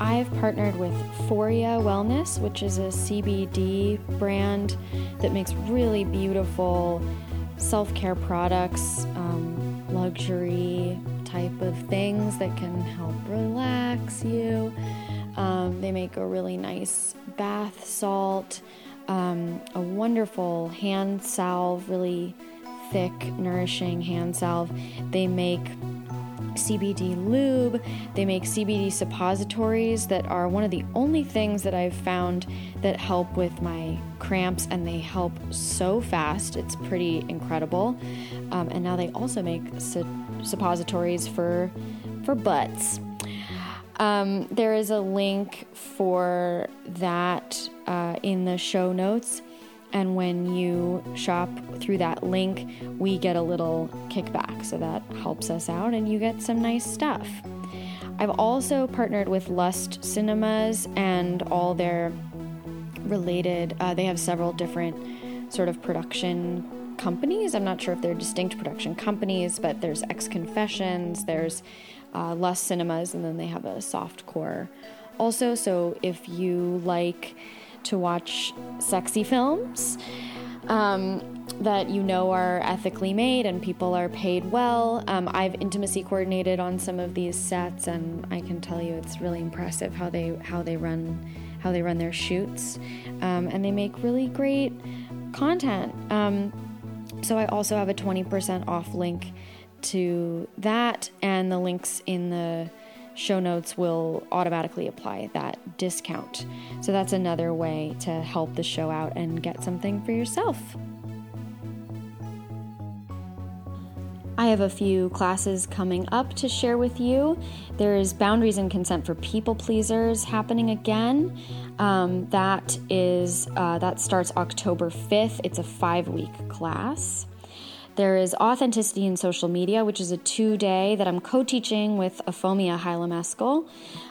I've partnered with Foria Wellness, which is a CBD brand that makes really beautiful self care products, um, luxury type of things that can help relax you. Um, they make a really nice bath salt, um, a wonderful hand salve, really thick, nourishing hand salve. They make CBD lube. They make CBD suppositories that are one of the only things that I've found that help with my cramps, and they help so fast. It's pretty incredible. Um, and now they also make su- suppositories for for butts. Um, there is a link for that uh, in the show notes. And when you shop through that link, we get a little kickback. So that helps us out and you get some nice stuff. I've also partnered with Lust Cinemas and all their related, uh, they have several different sort of production companies. I'm not sure if they're distinct production companies, but there's X Confessions, there's uh, Lust Cinemas, and then they have a soft core also. So if you like, to watch sexy films um, that you know are ethically made and people are paid well. Um, I've intimacy coordinated on some of these sets, and I can tell you it's really impressive how they how they run how they run their shoots, um, and they make really great content. Um, so I also have a twenty percent off link to that, and the links in the show notes will automatically apply that discount. So that's another way to help the show out and get something for yourself. I have a few classes coming up to share with you. There is Boundaries and Consent for People Pleasers happening again. Um, that is uh, that starts October 5th. It's a five week class. There is Authenticity in Social Media, which is a two day that I'm co teaching with Afomia Hylameskel.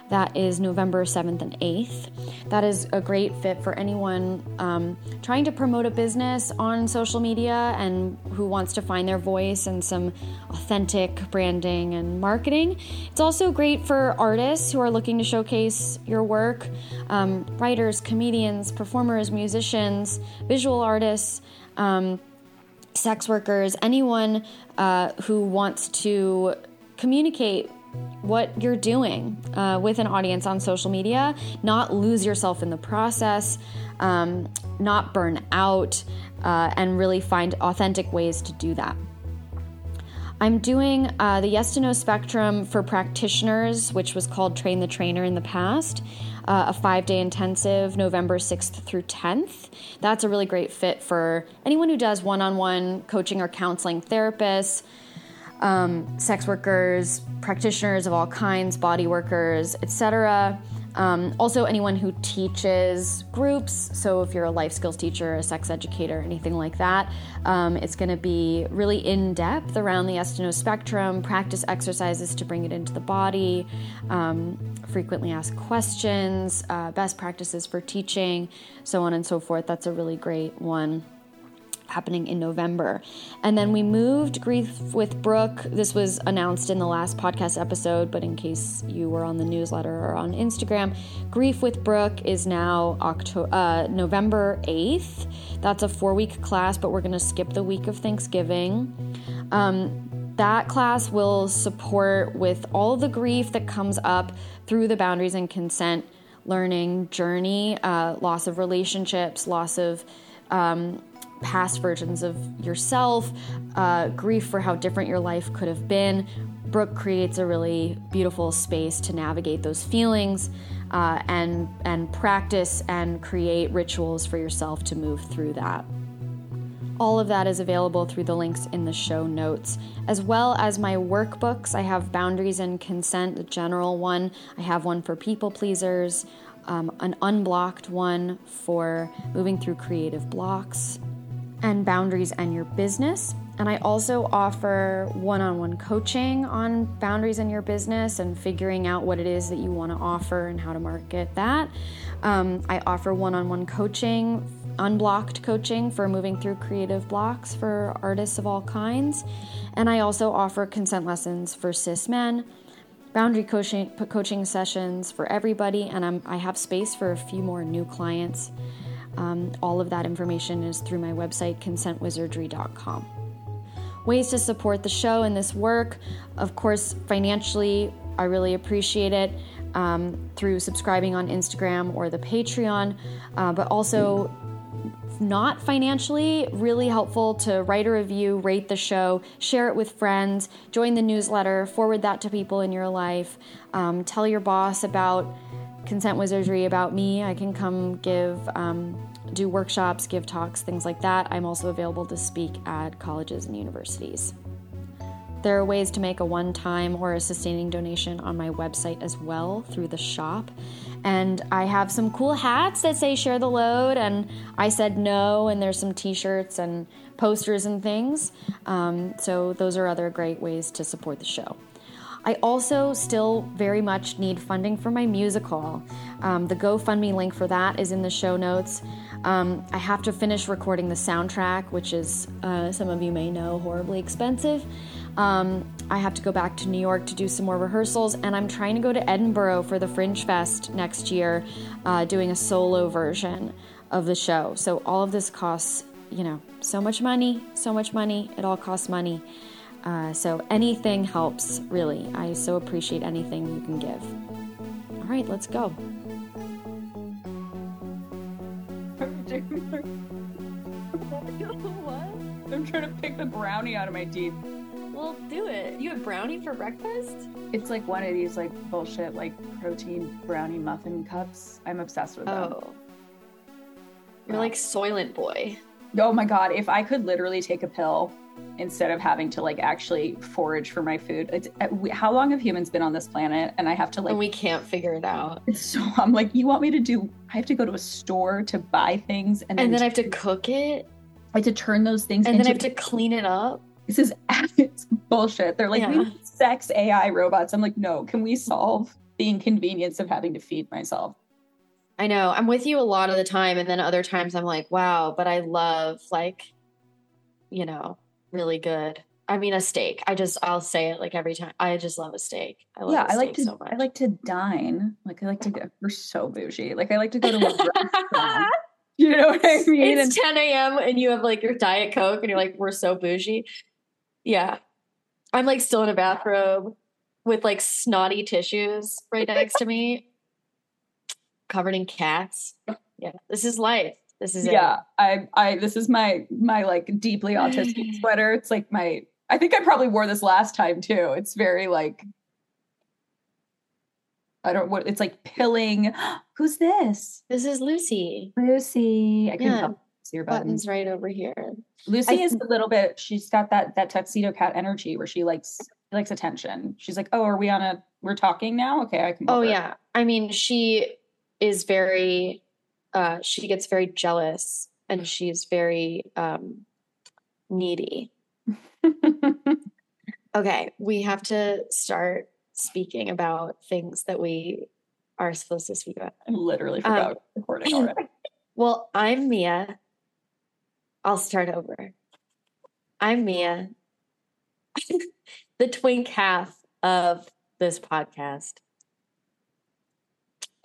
That is November 7th and 8th. That is a great fit for anyone um, trying to promote a business on social media and who wants to find their voice and some authentic branding and marketing. It's also great for artists who are looking to showcase your work um, writers, comedians, performers, musicians, visual artists. Um, sex workers, anyone uh, who wants to communicate what you're doing uh, with an audience on social media, not lose yourself in the process, um, not burn out, uh, and really find authentic ways to do that. I'm doing uh, the Yes to No Spectrum for practitioners, which was called Train the Trainer in the past uh, a five day intensive November 6th through 10th. That's a really great fit for anyone who does one on one coaching or counseling, therapists, um, sex workers, practitioners of all kinds, body workers, etc. Um, also, anyone who teaches groups. So, if you're a life skills teacher, a sex educator, anything like that, um, it's going to be really in depth around the yes to no spectrum, practice exercises to bring it into the body, um, frequently asked questions, uh, best practices for teaching, so on and so forth. That's a really great one happening in November. And then we moved Grief with Brooke. This was announced in the last podcast episode, but in case you were on the newsletter or on Instagram, Grief with Brooke is now October, uh, November 8th. That's a four week class, but we're going to skip the week of Thanksgiving. Um, that class will support with all the grief that comes up through the boundaries and consent learning journey, uh, loss of relationships, loss of um, past versions of yourself, uh, grief for how different your life could have been. Brooke creates a really beautiful space to navigate those feelings uh, and and practice and create rituals for yourself to move through that. All of that is available through the links in the show notes, as well as my workbooks. I have Boundaries and Consent, the general one. I have one for people pleasers, um, an unblocked one for moving through creative blocks, and boundaries and your business. and I also offer one on one coaching on boundaries in your business and figuring out what it is that you want to offer and how to market that. Um, I offer one on one coaching, unblocked coaching for moving through creative blocks for artists of all kinds. And I also offer consent lessons for cis men, boundary coaching, coaching sessions for everybody, and I'm, i have space for a few more new clients. Um, all of that information is through my website, consentwizardry.com. Ways to support the show and this work, of course, financially, I really appreciate it um, through subscribing on Instagram or the Patreon, uh, but also not financially, really helpful to write a review, rate the show, share it with friends, join the newsletter, forward that to people in your life, um, tell your boss about consent wizardry, about me. I can come give, um, do workshops, give talks, things like that. I'm also available to speak at colleges and universities. There are ways to make a one time or a sustaining donation on my website as well through the shop. And I have some cool hats that say share the load, and I said no, and there's some t shirts and posters and things. Um, so, those are other great ways to support the show. I also still very much need funding for my musical. Um, the GoFundMe link for that is in the show notes. Um, I have to finish recording the soundtrack, which is, uh, some of you may know, horribly expensive. Um, I have to go back to New York to do some more rehearsals, and I'm trying to go to Edinburgh for the Fringe Fest next year, uh, doing a solo version of the show. So all of this costs, you know, so much money, so much money. It all costs money. Uh, so anything helps, really. I so appreciate anything you can give. All right, let's go. I'm trying to pick the brownie out of my teeth. Well, do it. You have brownie for breakfast? It's like one of these like bullshit like protein brownie muffin cups. I'm obsessed with them. Oh. You're like Soylent Boy. Oh my god, if I could literally take a pill instead of having to like actually forage for my food. It's uh, how long have humans been on this planet and I have to like and we can't figure it out. So I'm like you want me to do I have to go to a store to buy things and then, and then I have to cook it. I have to turn those things and then I have to clean it up. This is it's bullshit. They're like yeah. sex AI robots. I'm like, no, can we solve the inconvenience of having to feed myself? I know. I'm with you a lot of the time. And then other times I'm like, wow, but I love like, you know, really good. I mean, a steak. I just, I'll say it like every time. I just love a steak. I love yeah, I like to, so I like to dine. Like, I like to go, we're so bougie. Like, I like to go to a restaurant. You know what I mean? It's 10 a.m. and you have like your Diet Coke and you're like, we're so bougie. Yeah. I'm like still in a bathrobe with like snotty tissues right next to me, covered in cats. Yeah. This is life. This is yeah. It. I I this is my my like deeply autistic sweater. It's like my I think I probably wore this last time too. It's very like I don't what it's like pilling. Who's this? This is Lucy. Lucy. I can yeah. see your buttons. buttons right over here. Lucy I, is a little bit. She's got that that tuxedo cat energy where she likes likes attention. She's like, oh, are we on a? We're talking now. Okay, I can. Oh yeah. I mean, she is very. uh She gets very jealous, and she's very um needy. okay, we have to start speaking about things that we are supposed to speak about. I literally forgot um, recording already. Well, I'm Mia. I'll start over. I'm Mia, the twink half of this podcast.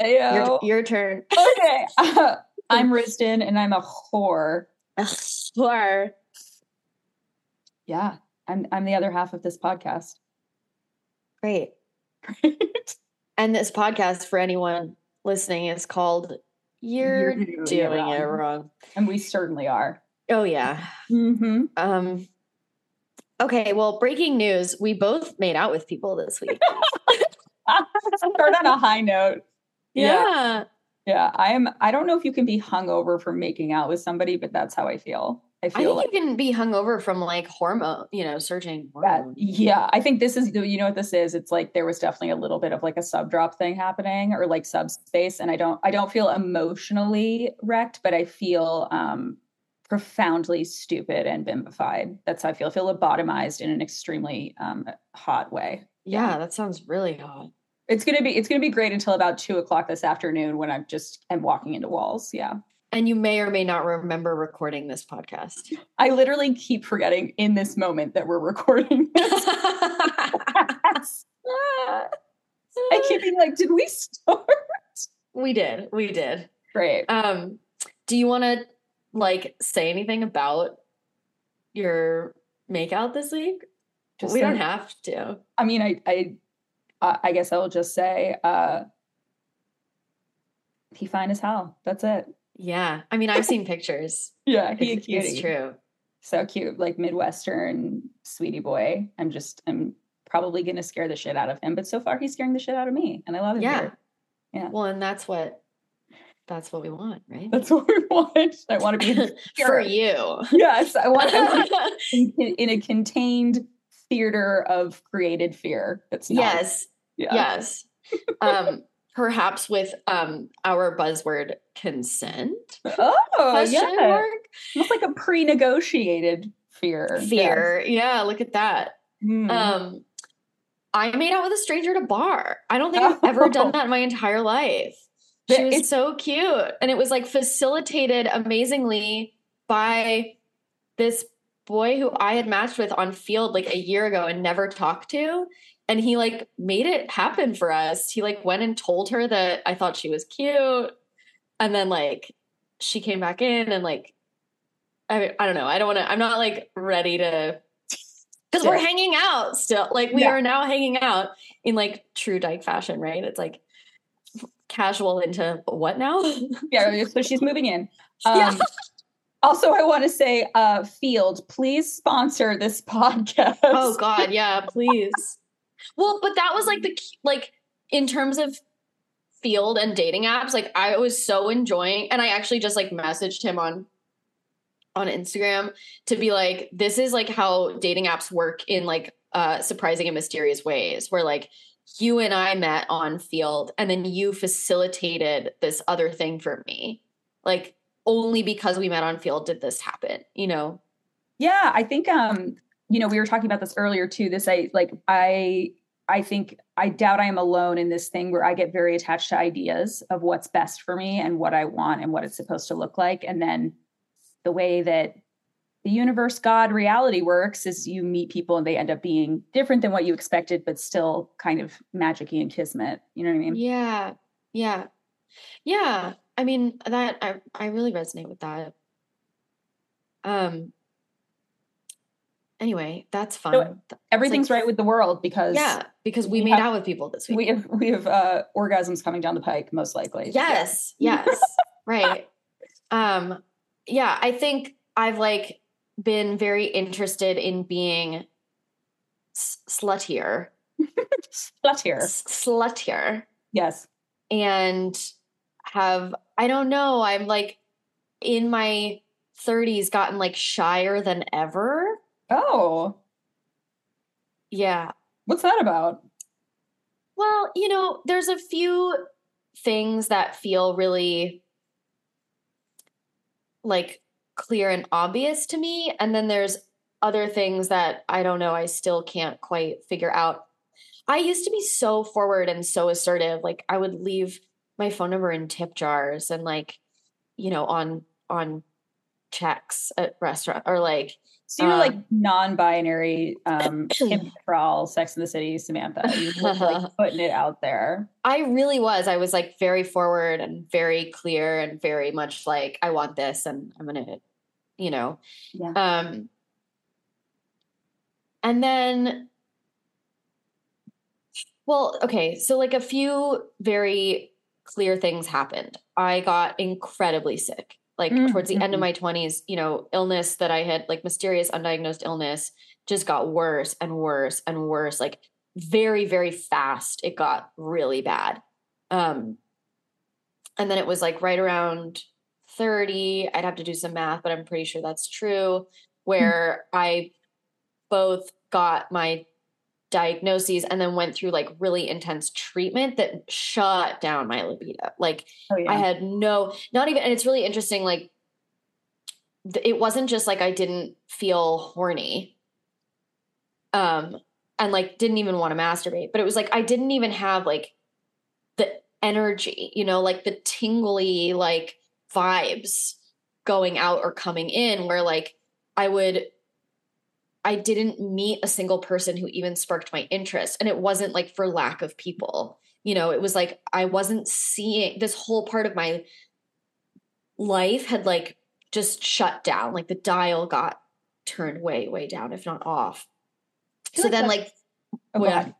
Your, your turn. Okay. Uh, I'm Risdon and I'm a whore. A whore. Yeah. I'm I'm the other half of this podcast. Great. And this podcast for anyone listening is called You're, You're doing, wrong. it wrong. And we certainly are. Oh yeah. Mm-hmm. Um okay, well, breaking news. We both made out with people this week. Start on a high note. Yeah. yeah. Yeah. I am I don't know if you can be hungover from making out with somebody, but that's how I feel. I feel I think like, you can be hungover from like hormone, you know, surging hormone. Yeah, I think this is you know what this is. It's like there was definitely a little bit of like a sub drop thing happening or like subspace, and I don't I don't feel emotionally wrecked, but I feel um profoundly stupid and bimbified. That's how I feel. I feel lobotomized in an extremely um, hot way. Yeah, that sounds really hot. It's gonna be it's gonna be great until about two o'clock this afternoon when I'm just I'm walking into walls. Yeah. And you may or may not remember recording this podcast. I literally keep forgetting in this moment that we're recording this. I keep being like, did we start? We did. We did. Great. Um, do you want to like say anything about your makeout this week? Just we don't have to. I mean, I, I, I I guess I will just say, uh, he fine as hell. That's it. Yeah. I mean, I've seen pictures. Yeah, he It's, it's true. So cute, like Midwestern sweetie boy. I'm just, I'm probably gonna scare the shit out of him, but so far he's scaring the shit out of me, and I love it. Yeah. Yeah. Well, and that's what that's what we want, right? That's what we want. I want to be For you. Yes, I want, to want in, in a contained theater of created fear. That's not, yes. yeah. Yes. Um perhaps with um our buzzword consent. Oh, Question yeah. mark? It's like a pre-negotiated fear. Fear. Yeah, look at that. Mm. Um I made out with a stranger at a bar. I don't think I've ever done Oh. that in my entire life. She was it's- so cute. And it was like facilitated amazingly by this boy who I had matched with on Feeld like a year ago and never talked to. And he like made it happen for us. He like went and told her that I thought she was cute. And then like she came back in and like I I don't know. I don't want to I'm not like ready to because we're hanging out still. Like we Yeah. are now hanging out in like true dyke fashion, right? It's like casual into what now? yeah, so she's moving in. Um, Yeah. Also, I want to say, uh, Feeld, please sponsor this podcast. oh God, yeah, please. Well, but that was like the key- like in terms of Feeld and dating apps. Like I was so enjoying, and I actually just like messaged him on on Instagram to be like, this is like how dating apps work in like uh surprising and mysterious ways, where like you and I met on Feeld, and then you facilitated this other thing for me, like only because we met on Feeld did this happen, you know? Yeah, I think um, you know, we were talking about this earlier too. This I like I I think I doubt I am alone in this thing where I get very attached to ideas of what's best for me and what I want and what it's supposed to look like. And then the way that the universe, God, reality works is you meet people and they end up being different than what you expected, but still kind of magicy and kismet. You know what I mean? Yeah. Yeah. Yeah. I mean, that I I really resonate with that. Um anyway, that's fun. It's Everything's like- right with the world because Yeah, because we we made have- out with people this week. we have we have uh orgasms coming down the pike, most likely. Yes, yes, right. Um, yeah, I think I've like been very interested in being s- sluttier, Slut here. s- sluttier, Yes. and have I don't know. I'm like in my 30s, gotten like shyer than ever. Oh, Yeah. what's that about? Well, you know, there's a few things that feel really like clear and obvious to me. And then there's other things that I don't know, I still can't quite figure out. I used to be so forward and so assertive. Like I would leave my phone number in tip jars and like, you know, on on checks at restaurant or like So you're like non-binary, um, Kim Cattrall, Sex in the City, Samantha. You're just, like putting it out there. I really was. I was like very forward and very clear and very much like I want this and I'm gonna, you know. Yeah. Um and then well, okay, so like a few very clear things happened. I got incredibly sick. Like Mm, towards the end of mhm. my 20s, you know, illness that I had like mysterious undiagnosed illness just got worse and worse and worse like very very fast it got really bad um and then it was like right around 30 i'd have to do some math but i'm pretty sure that's true where i both got my diagnoses and then went through like really intense treatment that shut down my libido like Oh yeah. I had no, not even, and it's really interesting. Like, it wasn't just like I didn't feel horny. Um and like didn't even want to masturbate, but it was like I didn't even have like the energy, you know, like the tingly like vibes going out or coming in where like I would I didn't meet a single person who even sparked my interest and it wasn't like for lack of people. You know, it was like I wasn't seeing this whole part of my life had like just shut down. Like the dial got turned way way down if not off. So like then like oh, yeah,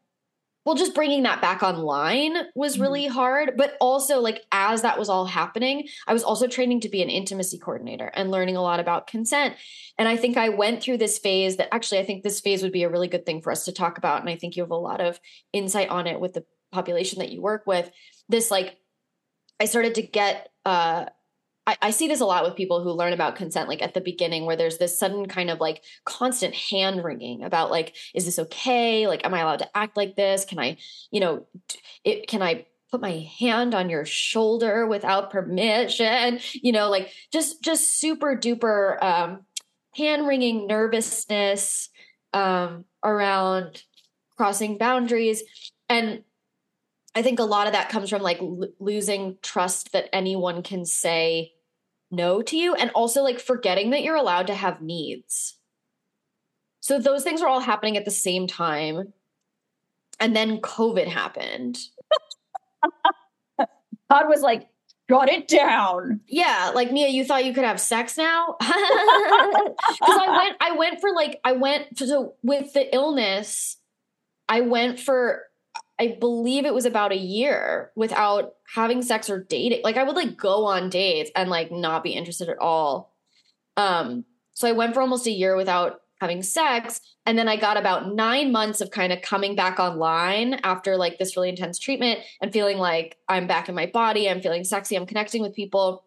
well just bringing that back online was mm-hmm. really hard but also like as that was all happening i was also training to be an intimacy coordinator and learning a lot about consent and i think i went through this phase that actually i think this phase would be a really good thing for us to talk about and i think you have a lot of insight on it with the population that you work with this like i started to get uh I, see this a lot with people who learn about consent, like at the beginning, where there's this sudden kind of like constant hand wringing about like, is this okay? Like, am I allowed to act like this? Can I, you know, it, can I put my hand on your shoulder without permission? You know, like just just super duper um, hand wringing nervousness um, around crossing boundaries and I think a lot of that comes from like l- losing trust that anyone can say no to you and also like forgetting that you're allowed to have needs. So those things were all happening at the same time. And then COVID happened. God was like, got it down. Yeah, like Mia, you thought you could have sex now? Because I went, I went for like, I went to with the illness. I went for I believe it was about a year without having sex or dating. Like I would like go on dates and like not be interested at all. Um, so I went for almost a year without having sex. And then I got about nine months of kind of coming back online after like this really intense treatment and feeling like I'm back in my body, I'm feeling sexy, I'm connecting with people.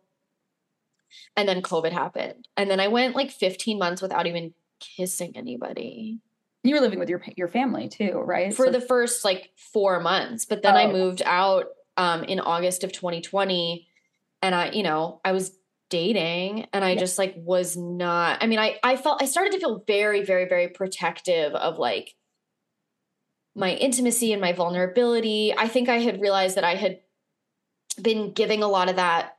And then COVID happened. And then I went like 15 months without even kissing anybody. You were living with your your family too, right? For so- the first like 4 months, but then oh. I moved out um in August of 2020 and I, you know, I was dating and I yeah. just like was not I mean, I I felt I started to feel very very very protective of like my intimacy and my vulnerability. I think I had realized that I had been giving a lot of that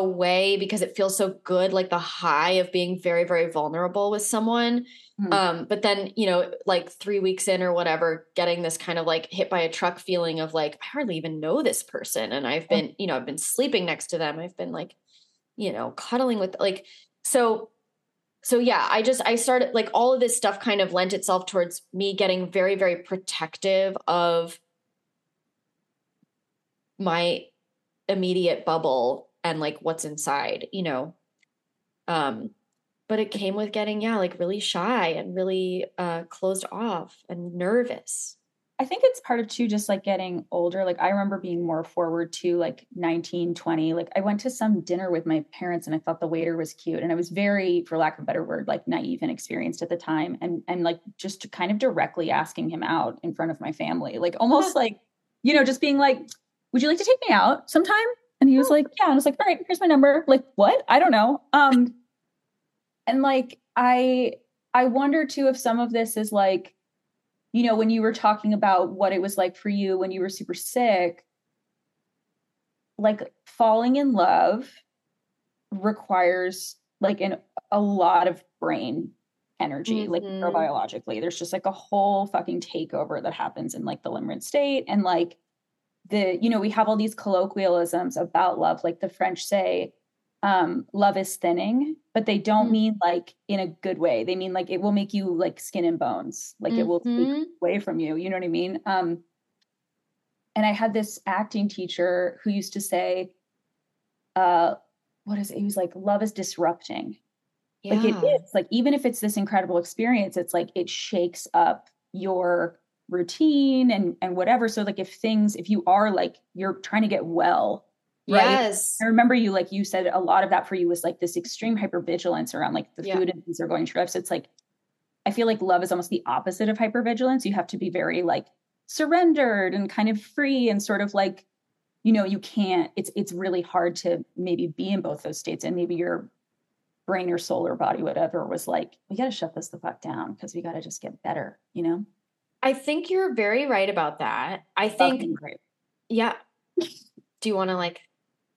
away because it feels so good like the high of being very very vulnerable with someone. Mm-hmm. um but then you know like 3 weeks in or whatever getting this kind of like hit by a truck feeling of like I hardly even know this person and I've been you know I've been sleeping next to them. I've been like you know cuddling with like so so yeah i just i started like all of this stuff kind of lent itself towards me getting very very protective of my immediate bubble and like what's inside, you know. Um but it came with getting yeah, like really shy and really uh closed off and nervous. I think it's part of too just like getting older. Like I remember being more forward to like 19, 20. Like I went to some dinner with my parents and I thought the waiter was cute. And I was very, for lack of a better word, like naive and experienced at the time. And and like just kind of directly asking him out in front of my family. Like almost like, you know, just being like, would you like to take me out sometime? And he was like, yeah. And I was like, all right, here's my number. Like, what? I don't know. Um, and like, I, I wonder too if some of this is like, you know, when you were talking about what it was like for you when you were super sick, like falling in love requires like an a lot of brain energy, mm-hmm. like neurobiologically. There's just like a whole fucking takeover that happens in like the limerent state. And like the you know we have all these colloquialisms about love like the french say um, love is thinning but they don't mm-hmm. mean like in a good way they mean like it will make you like skin and bones like mm-hmm. it will take mm-hmm. away from you you know what i mean um, and i had this acting teacher who used to say uh what is it he was like love is disrupting yeah. like it is like even if it's this incredible experience it's like it shakes up your routine and and whatever. So like if things if you are like you're trying to get well right? Yes. I remember you like you said a lot of that for you was like this extreme hypervigilance around like the yeah. food and things are going trips it's like i feel like love is almost the opposite of hypervigilance. You have to be very like surrendered and kind of free and sort of like you know you can't it's it's really hard to maybe be in both those states. And maybe you're brain or soul or body, whatever, was like, we got to shut this the fuck down because we got to just get better, you know? I think you're very right about that. I think, yeah. Do you want to like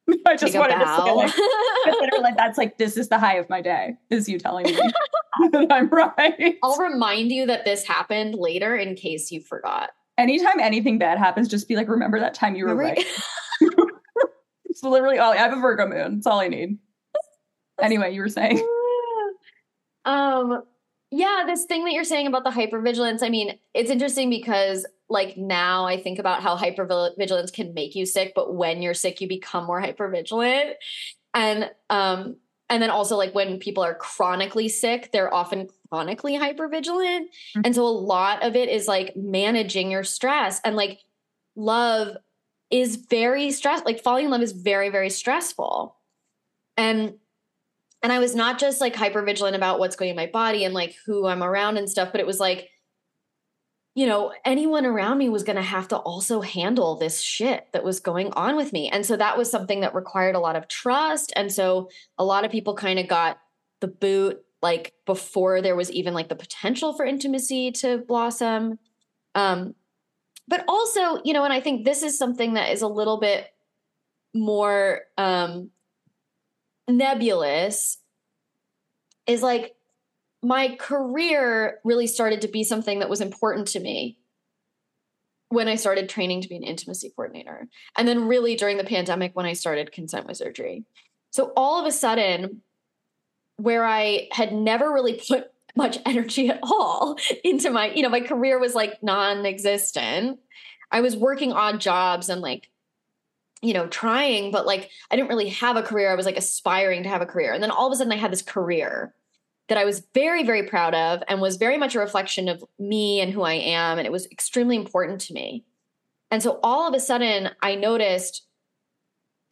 I just take a wanted to say, bow? like, that's like, this is the high of my day, is you telling me that I'm right. I'll remind you that this happened later in case you forgot. Anytime anything bad happens, just be like, remember that time you were Remember- right. It's literally all I have a Virgo moon. It's all I need. Anyway, you were saying. um yeah this thing that you're saying about the hypervigilance i mean it's interesting because like now i think about how hypervigilance can make you sick but when you're sick you become more hypervigilant. And um and then also like when people are chronically sick they're often chronically hypervigilant. Mhm. and so a lot of it is like managing your stress. And like love is very stress like falling in love is very very stressful. And and I was not just like hyper vigilant about what's going in my body and like who I'm around and stuff, but it was like, you know, anyone around me was going to have to also handle this shit that was going on with me. And so that was something that required a lot of trust. And so a lot of people kind of got the boot like before there was even like the potential for intimacy to blossom. Um, but also, you know, and I think this is something that is a little bit more um, nebulous is like my career really started to be something that was important to me when I started training to be an intimacy coordinator. And then, really, during the pandemic, when I started consent wizardry. So, all of a sudden, where I had never really put much energy at all into my, you know, my career was like non existent. I was working odd jobs and like you know, trying, but like I didn't really have a career. I was like aspiring to have a career. And then all of a sudden I had this career that I was very, very proud of and was very much a reflection of me and who I am. And it was extremely important to me. And so all of a sudden I noticed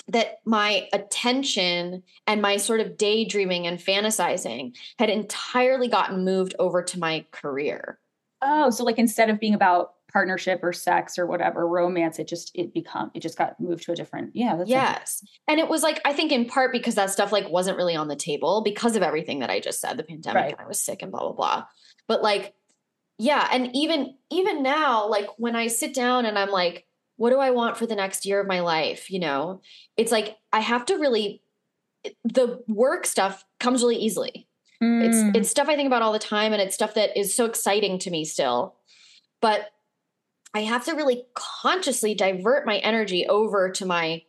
that my attention and my sort of daydreaming and fantasizing had entirely gotten moved over to my career. Oh, so like instead of being about partnership or sex or whatever romance, it just it become it just got moved to a different. Yeah, that's yes. And it was like, I think in part because that stuff like wasn't really on the table because of everything that I just said, the pandemic Right. and I was sick and blah, blah, blah. But like, yeah. And even, even now, like when I sit down and I'm like, what do I want for the next year of my life? You know, it's like, I have to really, the work stuff comes really easily. Mm. It's it's stuff I think about all the time and it's stuff that is so exciting to me still. But I have to really consciously divert my energy over to my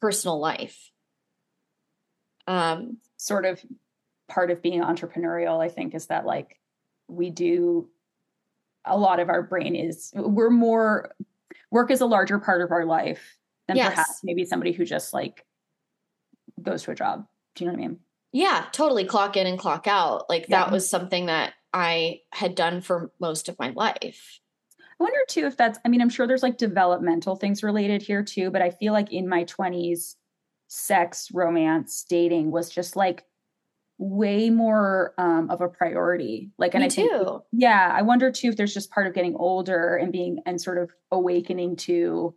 personal life. Um sort of part of being entrepreneurial. I think is that like we do a lot of our brain is we're more work is a larger part of our life than Yes. perhaps maybe somebody who just like goes to a job. Do you know what I mean? yeah, totally clock in and clock out. Like that was something that I had done for most of my life. I wonder too if that's, I mean, I'm sure there's like developmental things related here too, but I feel like in my 20s, sex, romance, dating was just like way more um, of a priority. Like, and Me I think, too. yeah, I wonder too if there's just part of getting older and being and sort of awakening to,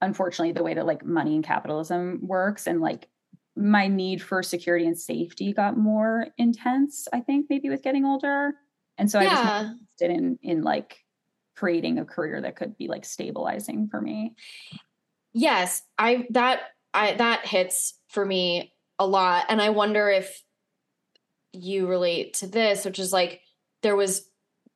unfortunately, the way that like money and capitalism works and like my need for security and safety got more intense, I think, maybe with getting older. And so I was more Yeah. interested in in like creating a career that could be like stabilizing for me. Yes, I that I that hits for me a lot and I wonder if you relate to this which is like there was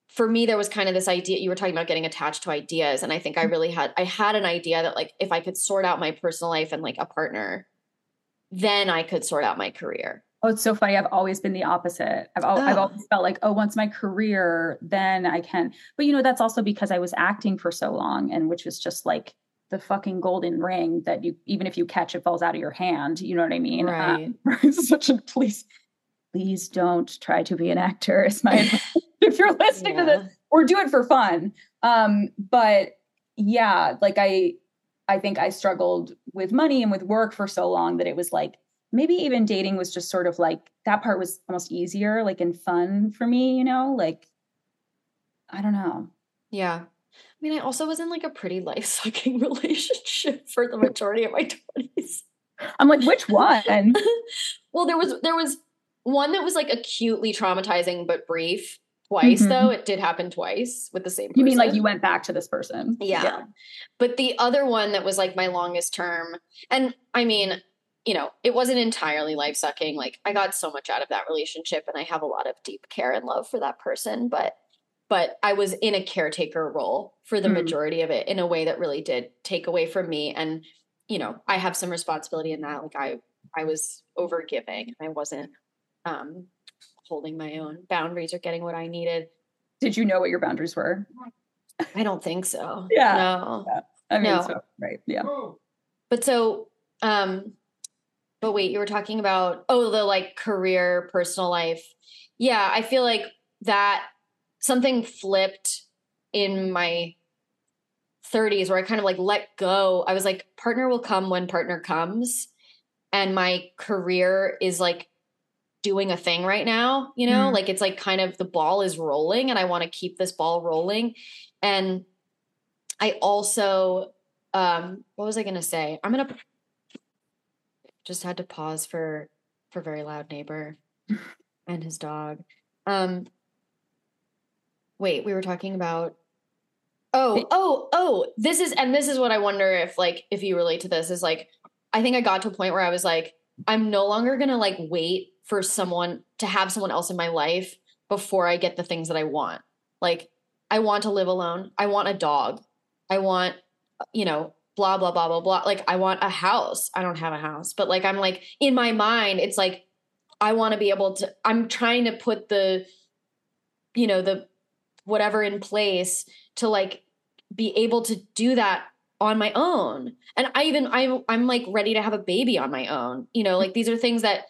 for me there was kind of this idea you were talking about getting attached to ideas and I think I mm-hmm. really had I had an idea that like if I could sort out my personal life and like a partner then I could sort out my career. Oh, it's so funny. I've always been the opposite. I've al- I've Oh. always felt like, oh, once my career, then I can. But you know, that's also because I was acting for so long, and which was just like the fucking golden ring that you, even if you catch, it falls out of your hand. You know what I mean? Right. Uh, such a please, please don't try to be an actor. Is my if you're listening to this, or do it for fun. Um, but yeah, like I, I think I struggled with money and with work for so long that it was like maybe even dating was just sort of like that part was almost easier, like and fun for me, you know, like I don't know. Yeah. I mean, I also was in like a pretty life sucking relationship for the majority of my 20s. I'm like, which one? well, there was there was one that was like acutely traumatizing but brief twice Mhm. though. It did happen twice with the same person. You mean like you went back to this person? Yeah. But the other one that was like my longest term, and I mean, you know, it wasn't entirely life sucking. Like I got so much out of that relationship and I have a lot of deep care and love for that person, but but I was in a caretaker role for the Mm. majority of it in a way that really did take away from me and you know, I have some responsibility in that. Like I I was over giving. I wasn't um holding my own boundaries or getting what I needed. Did you know what your boundaries were? I don't think so. Yeah. No. I mean, No. so, right. Yeah. But so, um, but wait, you were talking about oh the like career, personal life. Yeah, I feel like that something flipped in my 30s where I kind of like let go. I was like, partner will come when partner comes. And my career is like doing a thing right now, you know, Mm. like it's like kind of the ball is rolling and I want to keep this ball rolling. And I also, um, what was I going to say? I'm going to just had to pause for, for very loud neighbor and his dog. Um, wait, we were talking about, oh, oh, oh, this is, and this is what I wonder if like, if you relate to this is like, I think I got to a point where I was like, I'm no longer going to like wait for someone to have someone else in my life before I get the things that I want. Like, I want to live alone. I want a dog. I want, you know, blah, blah, blah, blah, blah. Like, I want a house. I don't have a house, but like, I'm like, in my mind, it's like, I want to be able to, I'm trying to put the, you know, the whatever in place to like be able to do that on my own. And I even, I'm, I'm like ready to have a baby on my own. You know, like these are things that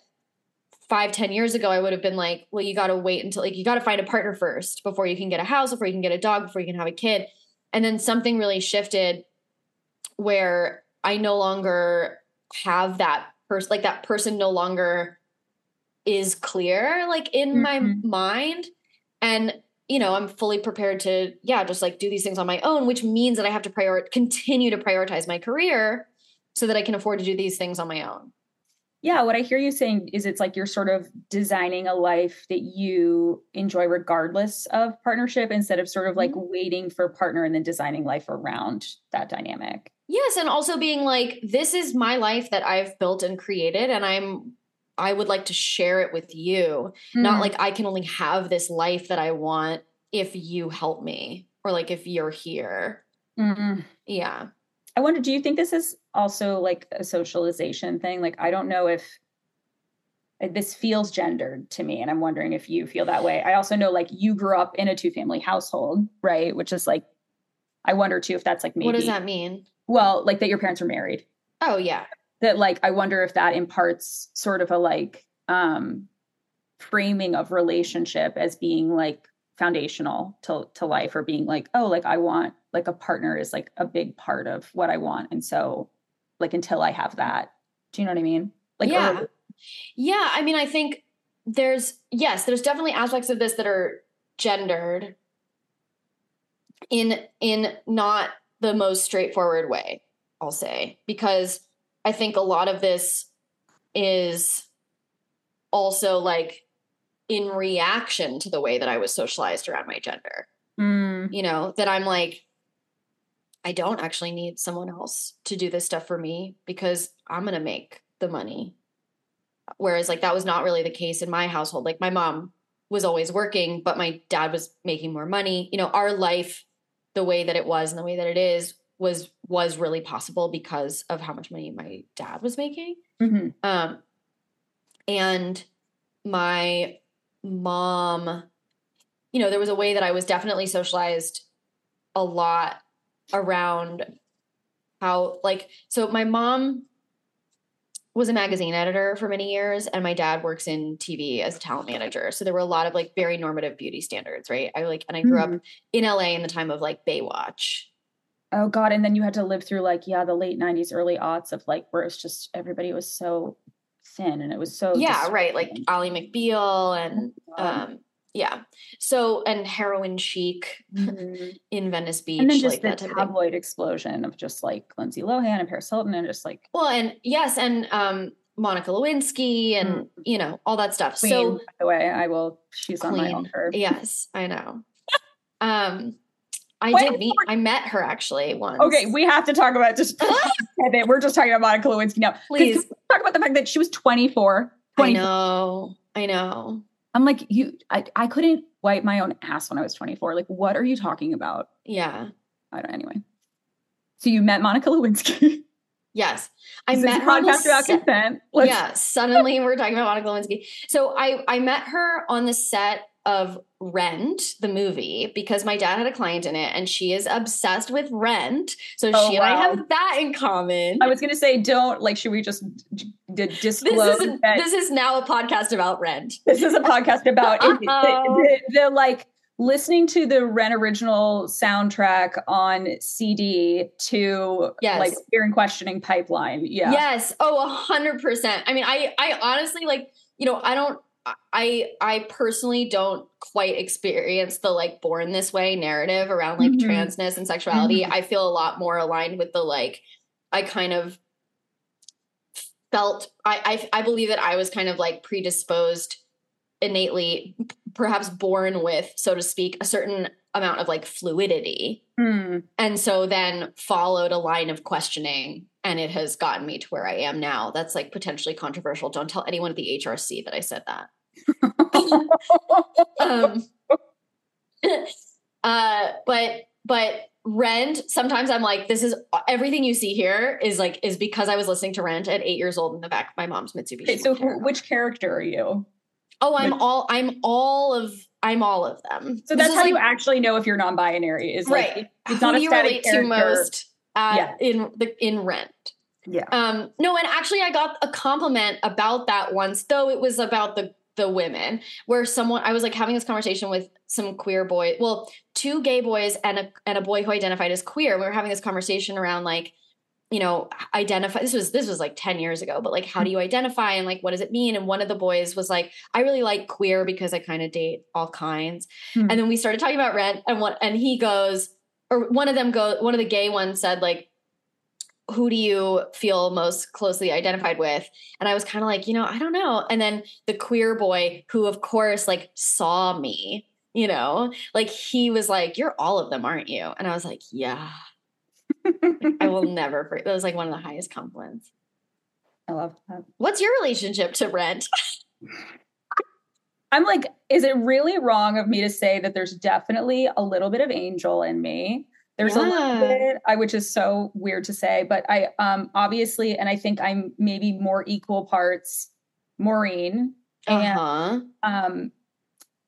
five, ten years ago, I would have been like, well, you got to wait until like, you got to find a partner first before you can get a house, before you can get a dog, before you can have a kid. And then something really shifted where I no longer have that person, like that person no longer is clear, like in my Mhm. mind. And, you know, I'm fully prepared to, yeah, just like do these things on my own, which means that I have to prior continue to prioritize my career so that I can afford to do these things on my own. Yeah, what I hear you saying is it's like you're sort of designing a life that you enjoy regardless of partnership instead of sort of like waiting for partner and then designing life around that dynamic. Yes, and also being like, this is my life that I've built and created, and I'm I would like to share it with you. Not Mm. like I can only have this life that I want if you help me or like if you're here. Mm. Yeah. I wonder, do you think this is also like a socialization thing? Like, I don't know if uh, this feels gendered to me, and I'm wondering if you feel that way. I also know like you grew up in a two family household, right? Which is like, I wonder too if that's like maybe What does that mean? Well, like that your parents were married. Oh yeah. That like I wonder if that imparts sort of a like um framing of relationship as being like foundational to to life or being like, oh, like I want like a partner is like a big part of what I want. And so like until I have that, do you know what I mean? Like Yeah. or- Yeah, I mean, I think there's yes, there's definitely aspects of this that are gendered in in not the most straightforward way, I'll say, because I think a lot of this is also like in reaction to the way that I was socialized around my gender. Mm, You know, that I'm like I don't actually need someone else to do this stuff for me because I'm going to make the money. Whereas like that was not really the case in my household. Like my mom was always working but my dad was making more money. You know our life the way that it was and the way that it is was was really possible because of how much money my dad was making mhm. um and my mom you know there was a way that i was definitely socialized a lot around how like so my mom was a magazine editor for many years and my dad works in TV as a talent manager. So there were a lot of like very normative beauty standards, right? I like and I grew Mhm. up in LA in the time of like Baywatch. Oh God. And then you had to live through like, yeah, the late nineties, early aughts of like where it's just everybody was so thin and it was so yeah, right, like. Ally McBeal and Um, um yeah. So and heroin chic mhm. in Venice Beach and then just like the that type of tabloid explosion of just like Lindsay Lohan and Paris Hilton and just like Well, and yes, and um, Monica Lewinsky and Mm. you know all that stuff. Queen, So by the way, I will. She's on my Queen. altar. yes, I know. Um, I Wait, did meet. I met her actually once. Okay, we have to talk about just. We're just talking about Monica Lewinsky now. please. talk about the fact that she was 24. I know. I know. I'm like, you. I, I couldn't wipe my own ass when I was 24. Like, what are you talking about? Yeah. I don't. Anyway. So you met Monica Lewinsky. Yes. I met her. on the podcast about set- consent. Let's- yeah. Suddenly we're talking about Monica Lewinsky. So I I met her on the set of Rent, the movie, because my dad had a client in it, and she is obsessed with Rent. So Oh, she and I have that in common. I was gonna say, don't like. Should we just d- d- this disclose is that this is now a podcast about Rent. this is a podcast about it, the, Uh-oh. the, the, like listening to the rent original soundtrack on CD to Yes. like fear and questioning pipeline. Yeah. Yes. Oh, a hundred percent. I mean, I, I honestly like, you know, I don't, I, I personally don't quite experience the like born this way narrative around like Mhm. transness and sexuality. I feel a lot more aligned with the like, I kind of felt, I, I, I believe that I was kind of like predisposed innately, perhaps born with, so to speak, a certain amount of like fluidity. Hmm. and so then followed a line of questioning and it has gotten me to where i am now. That's like potentially controversial. Don't tell anyone at the hrc that i said that. Um uh but but rent sometimes i'm like this is everything you see here is like is because i was listening to rent at eight years old in the back of my mom's mitsubishi Okay, so who- which character are you? oh i'm which- all i'm all of i'm all of them So that's how like- you actually know if you're non-binary. Is like right it's not do a you static relate to character. most uh, Yeah. in the in rent Yeah. Um, no, and actually, I got a compliment about that once, though it was about the the women, where someone I was like having this conversation with some queer boy, well, two gay boys and a and a boy who identified as queer. We were having this conversation around like, you know, identify. This was this was like ten years ago, but like, how do you identify and like, what does it mean? And one of the boys was like, I really like queer because I kind of date all kinds. Hmm. And then we started talking about rent, and what and he goes, or one of them go, one of the gay ones said like who do you feel most closely identified with? And i was kind of like you know i don't know. And then the queer boy who of course like saw me you know? Like he was like you're all of them aren't you? And i was like yeah. I will never forget that was like one of the highest compliments. I love that. what's your relationship to rent? I'm like, is it really wrong of me to say that there's definitely a little bit of angel in me? There's a little Yeah. bit, I which is so weird to say, but I um obviously, and I think I'm maybe more equal parts Maureen and uh-huh um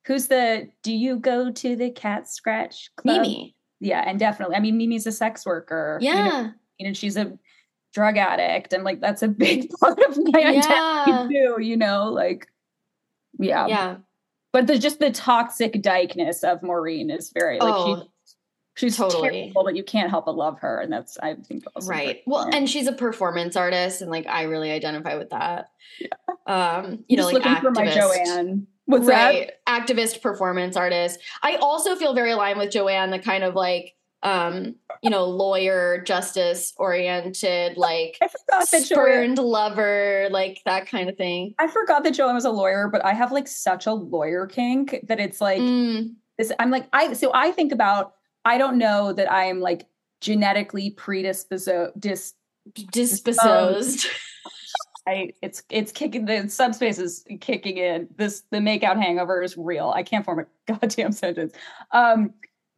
who's the do you go to the cat scratch club? mimi Yeah, and definitely. I mean, Mimi's a sex worker. Yeah, you know, yeah and she's a drug addict, and like that's a big part of my yeah identity too, you know, like yeah. yeah But the just the toxic dykeness of Maureen is very like Oh, she, she's totally. terrible, but you can't help but love her, and that's I think also right well and she's a performance artist and like i really identify with that Yeah. um you I'm know like looking for my activist. Joanne. What's that? right activist performance artist i also feel very aligned with joanne the kind of like um you know lawyer justice oriented like I forgot Joanne. spurned lover like that kind of thing I forgot that Joanne was a lawyer, but I have like such a lawyer kink that it's like Mm, this. I'm like I so I think about. I don't know that I am like genetically predisposed. Dis, disposed I it's it's kicking the subspace is kicking in. This the makeout hangover is real. I can't form a goddamn sentence. Um,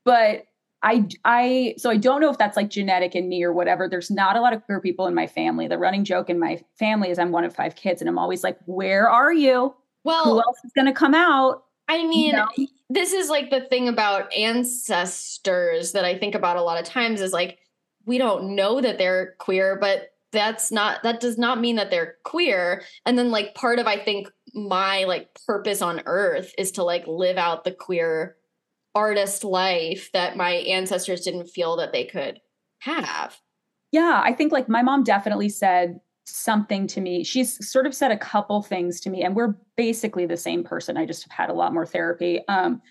but I I so I don't know if that's like genetic in me or whatever. There's not a lot of queer people in my family. The running joke in my family is I'm one of five kids, and I'm always like, "Where are you? Well, Who else is going to come out?" i mean know? This is like the thing about ancestors that i think about a lot of times is like we don't know that they're queer but that's not that does not mean that they're queer. And then like part of i think my like purpose on earth is to like live out the queer artist life that my ancestors didn't feel that they could have. Yeah, I think like my mom definitely said something to me. She's sort of said a couple things to me, and we're basically the same person. I just have had a lot more therapy. Um,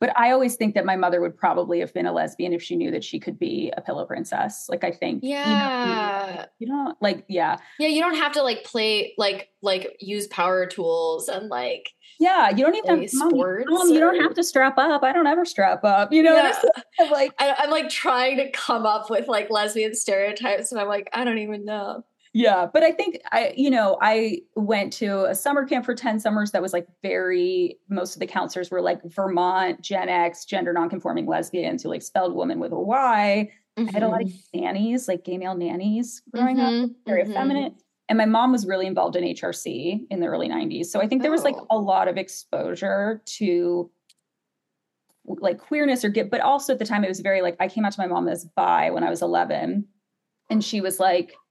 but I always think that my mother would probably have been a lesbian if she knew that she could be a pillow princess. Like I think, yeah, you know, you know like yeah, yeah. You don't have to like play like like use power tools and like yeah. You don't even sports. Mom, you don't have to strap up. I don't ever strap up. You know, Yeah. I'm like I, I'm like trying to come up with like lesbian stereotypes, and I'm like, I don't even know. Yeah, but I think I, you know, I went to a summer camp for 10 summers that was like very, most of the counselors were like Vermont, Gen X, gender nonconforming lesbians who like spelled woman with a Y. I had a lot of Mm-hmm. nannies, like gay male nannies growing up, Mhm, very mhm. effeminate. And my mom was really involved in HRC in the early 90s. So I think there was like Oh. a lot of exposure to like queerness or get, but also at the time it was very like I came out to my mom as bi when I was 11. And she was like,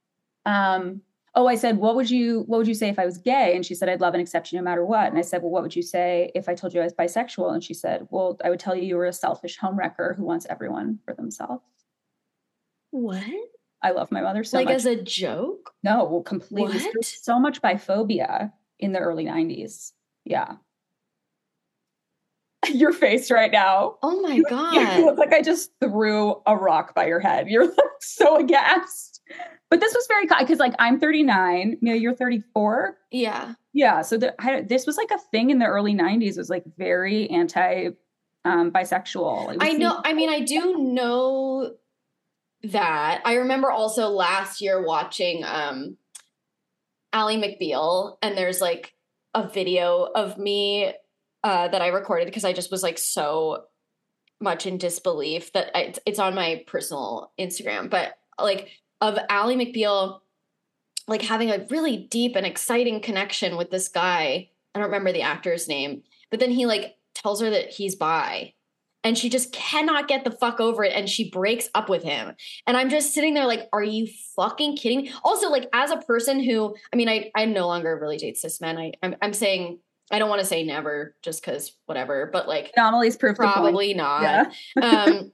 um, oh, I said, what would you what would you say if I was gay? And she said, I'd love and accept you no matter what. And I said, well, what would you say if I told you I was bisexual? And she said, well, I would tell you you were a selfish homewrecker who wants everyone for themselves. What? I love my mother so like much. as a joke? no, well, completely. So much biphobia in the early 90s. Yeah. Your face right now. Oh my You god! You look like I just threw a rock by your head. You're like so aghast. But this was very because like I'm 39, Mia, you're 34. yeah. Yeah, so the, I, this was like a thing in the early 90s. Was like very anti um, bisexual. I know. I mean, I do know that. I remember also last year watching um Ally McBeal, and there's like a video of me uh, that I recorded because I just was like so much in disbelief that I, it's, it's on my personal Instagram, but like of Ally McBeal, like having a really deep and exciting connection with this guy. I don't remember the actor's name, but then he like tells her that he's bi and she just cannot get the fuck over it and she breaks up with him. And i'm just sitting there like are you fucking kidding me? Also like as a person who i mean i i no longer really date cis men. I i'm, I'm saying i don't want to say never just because whatever but like anomalies the probably not. Yeah. um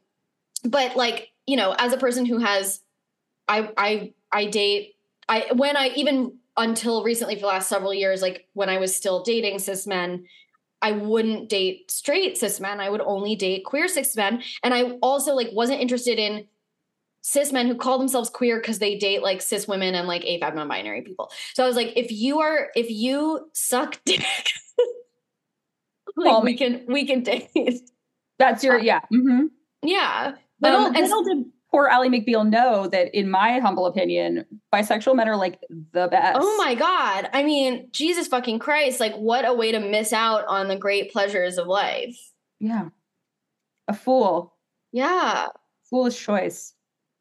but like you know as a person who has i i i date i when i even until recently for the last several years like when i was still dating cis men i wouldn't date straight cis men i would only date queer cis men and i also like wasn't interested in cis men who call themselves queer because they date like cis women and like afab non-binary people so i was like if you are if you suck dick like we me. can we can date That's your yeah. Mm-hmm. yeah Little, Um, and- little did poor Ally McBeal know that, in my humble opinion, bisexual men are like the best. Oh my God. I mean, Jesus fucking Christ. Like, what a way to miss out on the great pleasures of life. Yeah, a fool, Yeah. foolish choice.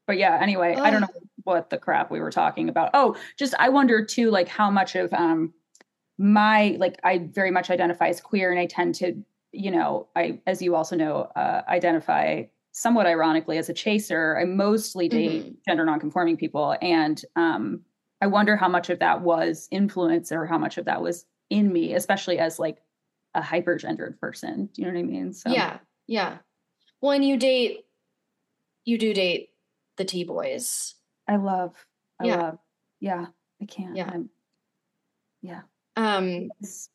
But yeah, anyway, I don't know what the crap we were talking about. Oh, just I wonder too, like how much of um my like I very much identify as queer, and I tend to, you know, I as you also know, uh, identify somewhat ironically as a chaser. I mostly date Mhm. gender nonconforming people, and um, I wonder how much of that was influence or how much of that was in me, especially as like a hypergendered person. Do you know what I mean? So Yeah. Yeah. When you date, you do date the T boys. I love, I Yeah. love, yeah, I can't. Yeah. I'm, yeah, Um,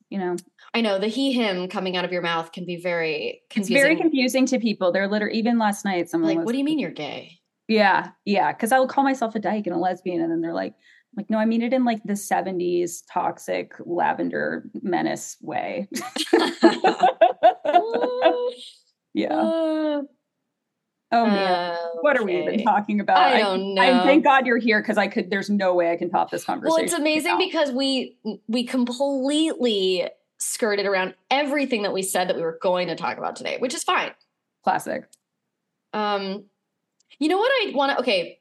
you know, I know the he him coming out of your mouth can be very it's very confusing to people. They're literally, even last night, someone Like, was what do you mean you're gay? Yeah, yeah. Because I will call myself a dyke and a lesbian, and then they're like, like, no, I mean it in like the '70s toxic lavender menace way. yeah. Uh, Oh man, what are we even talking about? I don't know. I, thank God you're here because I could. There's no way I can top this conversation. Well, it's amazing now. because we we completely skirted around everything that we said that we were going to talk about today, which is fine. classic. Um, you know what I want to? Okay,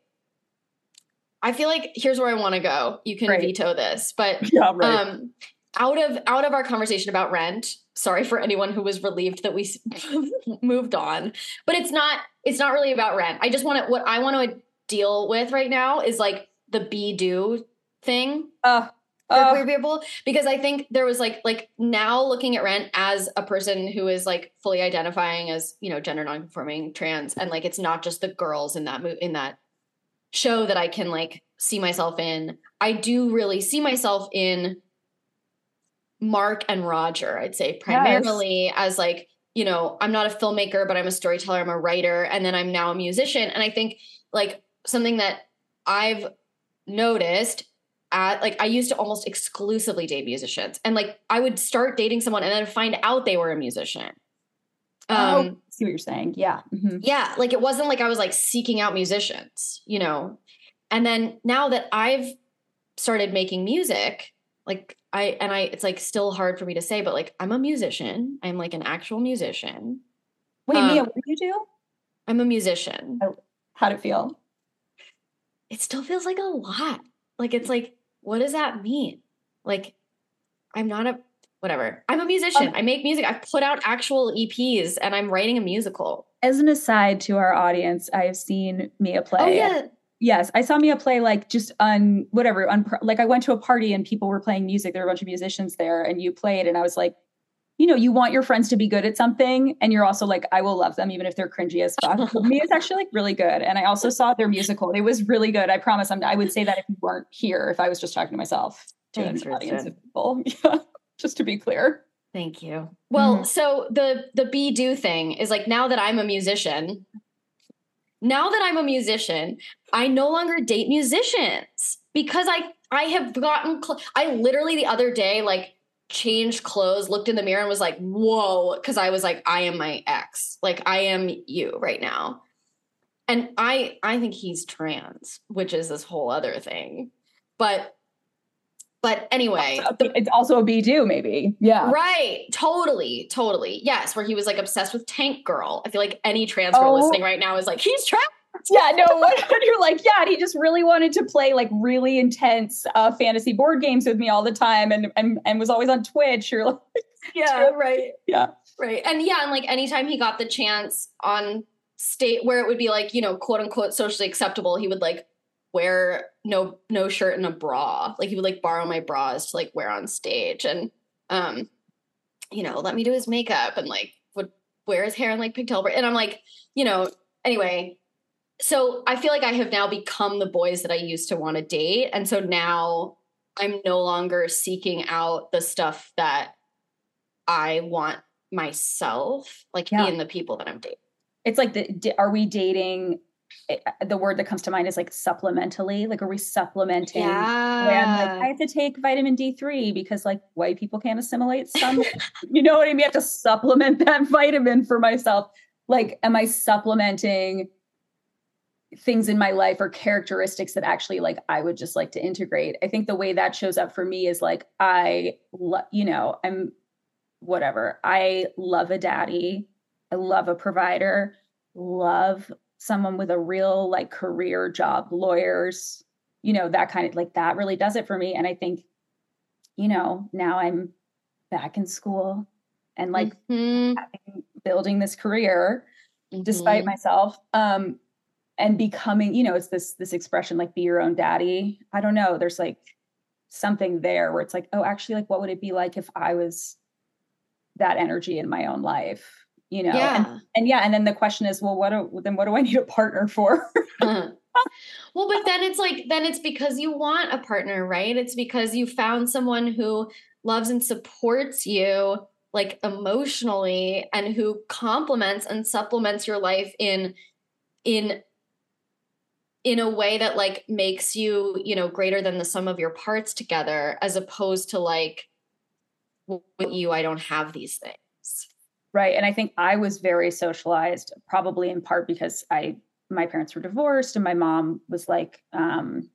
I feel like here's where I want to go. You can Right. veto this, but Yeah, right. um, out of out of our conversation about rent. Sorry for anyone who was relieved that we moved on, but it's not. It's not really about rent. I just want to. What I want to deal with right now is like the be do thing uh, for uh, queer people because I think there was like like now looking at Rent as a person who is like fully identifying as you know gender nonconforming trans and like it's not just the girls in that mo- in that show that I can like see myself in. I do really see myself in Mark and Roger. I'd say primarily as like you know, I'm not a filmmaker, but I'm a storyteller, I'm a writer, and then I'm now a musician. And I think like something that I've noticed at like I used to almost exclusively date musicians. And like I would start dating someone and then find out they were a musician. Oh, um, oh, see what you're saying. Yeah. Mm-hmm. Yeah. Like it wasn't like I was like seeking out musicians, you know. And then now that I've started making music, like I and I it's like still hard for me to say, but like I'm a musician. I'm like an actual musician. Wait, um, Mia, what do you do? I'm a musician. Oh, how'd it feel? It still feels like a lot. Like it's like, what does that mean? Like, I'm not a whatever. I'm a musician. Um, I make music. I put out actual EPs and I'm writing a musical. As an aside to our audience, I have seen Mia play. Oh, yeah. Yes, I saw Mia play like just on whatever on like I went to a party and people were playing music. There were a bunch of musicians there, and you played, and I was like, you know, you want your friends to be good at something, and you're also like, I will love them even if they're cringy as fuck. Mia's actually like really good, and I also saw their musical. It was really good. I promise. I'm, I would say that if you weren't here, if I was just talking to myself to Thanks, an audience of people, yeah, just to be clear. Thank you. Well, mm-hmm. so the the be do thing is like now that I'm a musician, now that I'm a musician, I no longer date musicians because I I have gotten cl- I literally the other day like changed clothes, looked in the mirror and was like, "Whoa," cuz I was like, "I am my ex. Like I am you right now." And I I think he's trans, which is this whole other thing. But but anyway, it's also a be do maybe. Yeah. Right. Totally. Totally. Yes. Where he was like obsessed with Tank Girl. I feel like any trans girl oh. listening right now is like, he's trans. Yeah, no, when you're like, yeah, he just really wanted to play like really intense uh, fantasy board games with me all the time and, and and was always on Twitch. You're like, yeah, right. Yeah. Right. And yeah, and like anytime he got the chance on state where it would be like, you know, quote unquote socially acceptable, he would like wear no no shirt and a bra. Like he would like borrow my bras to like wear on stage and um you know, let me do his makeup and like would wear his hair in like pigtail and I'm like, you know, anyway, so I feel like I have now become the boys that I used to want to date and so now I'm no longer seeking out the stuff that I want myself, like yeah. in the people that I'm dating. It's like the are we dating it, uh, the word that comes to mind is like supplementally. Like, are we supplementing? Yeah. When like I have to take vitamin D3 because like white people can't assimilate some, you know what I mean? I have to supplement that vitamin for myself. Like, am I supplementing things in my life or characteristics that actually like I would just like to integrate? I think the way that shows up for me is like, I, lo- you know, I'm whatever. I love a daddy. I love a provider, love someone with a real like career job, lawyers, you know, that kind of like that really does it for me. And I think, you know, now I'm back in school and like mm-hmm. building this career mm-hmm. despite myself. Um, and becoming, you know, it's this this expression like be your own daddy. I don't know. There's like something there where it's like, oh, actually, like what would it be like if I was that energy in my own life? You know yeah. And, and, yeah and then the question is well what do, then what do i need a partner for uh-huh. well but then it's like then it's because you want a partner right it's because you found someone who loves and supports you like emotionally and who complements and supplements your life in in in a way that like makes you you know greater than the sum of your parts together as opposed to like with you i don't have these things right. And i think i was very socialized probably in part because i my parents were divorced and my mom was like um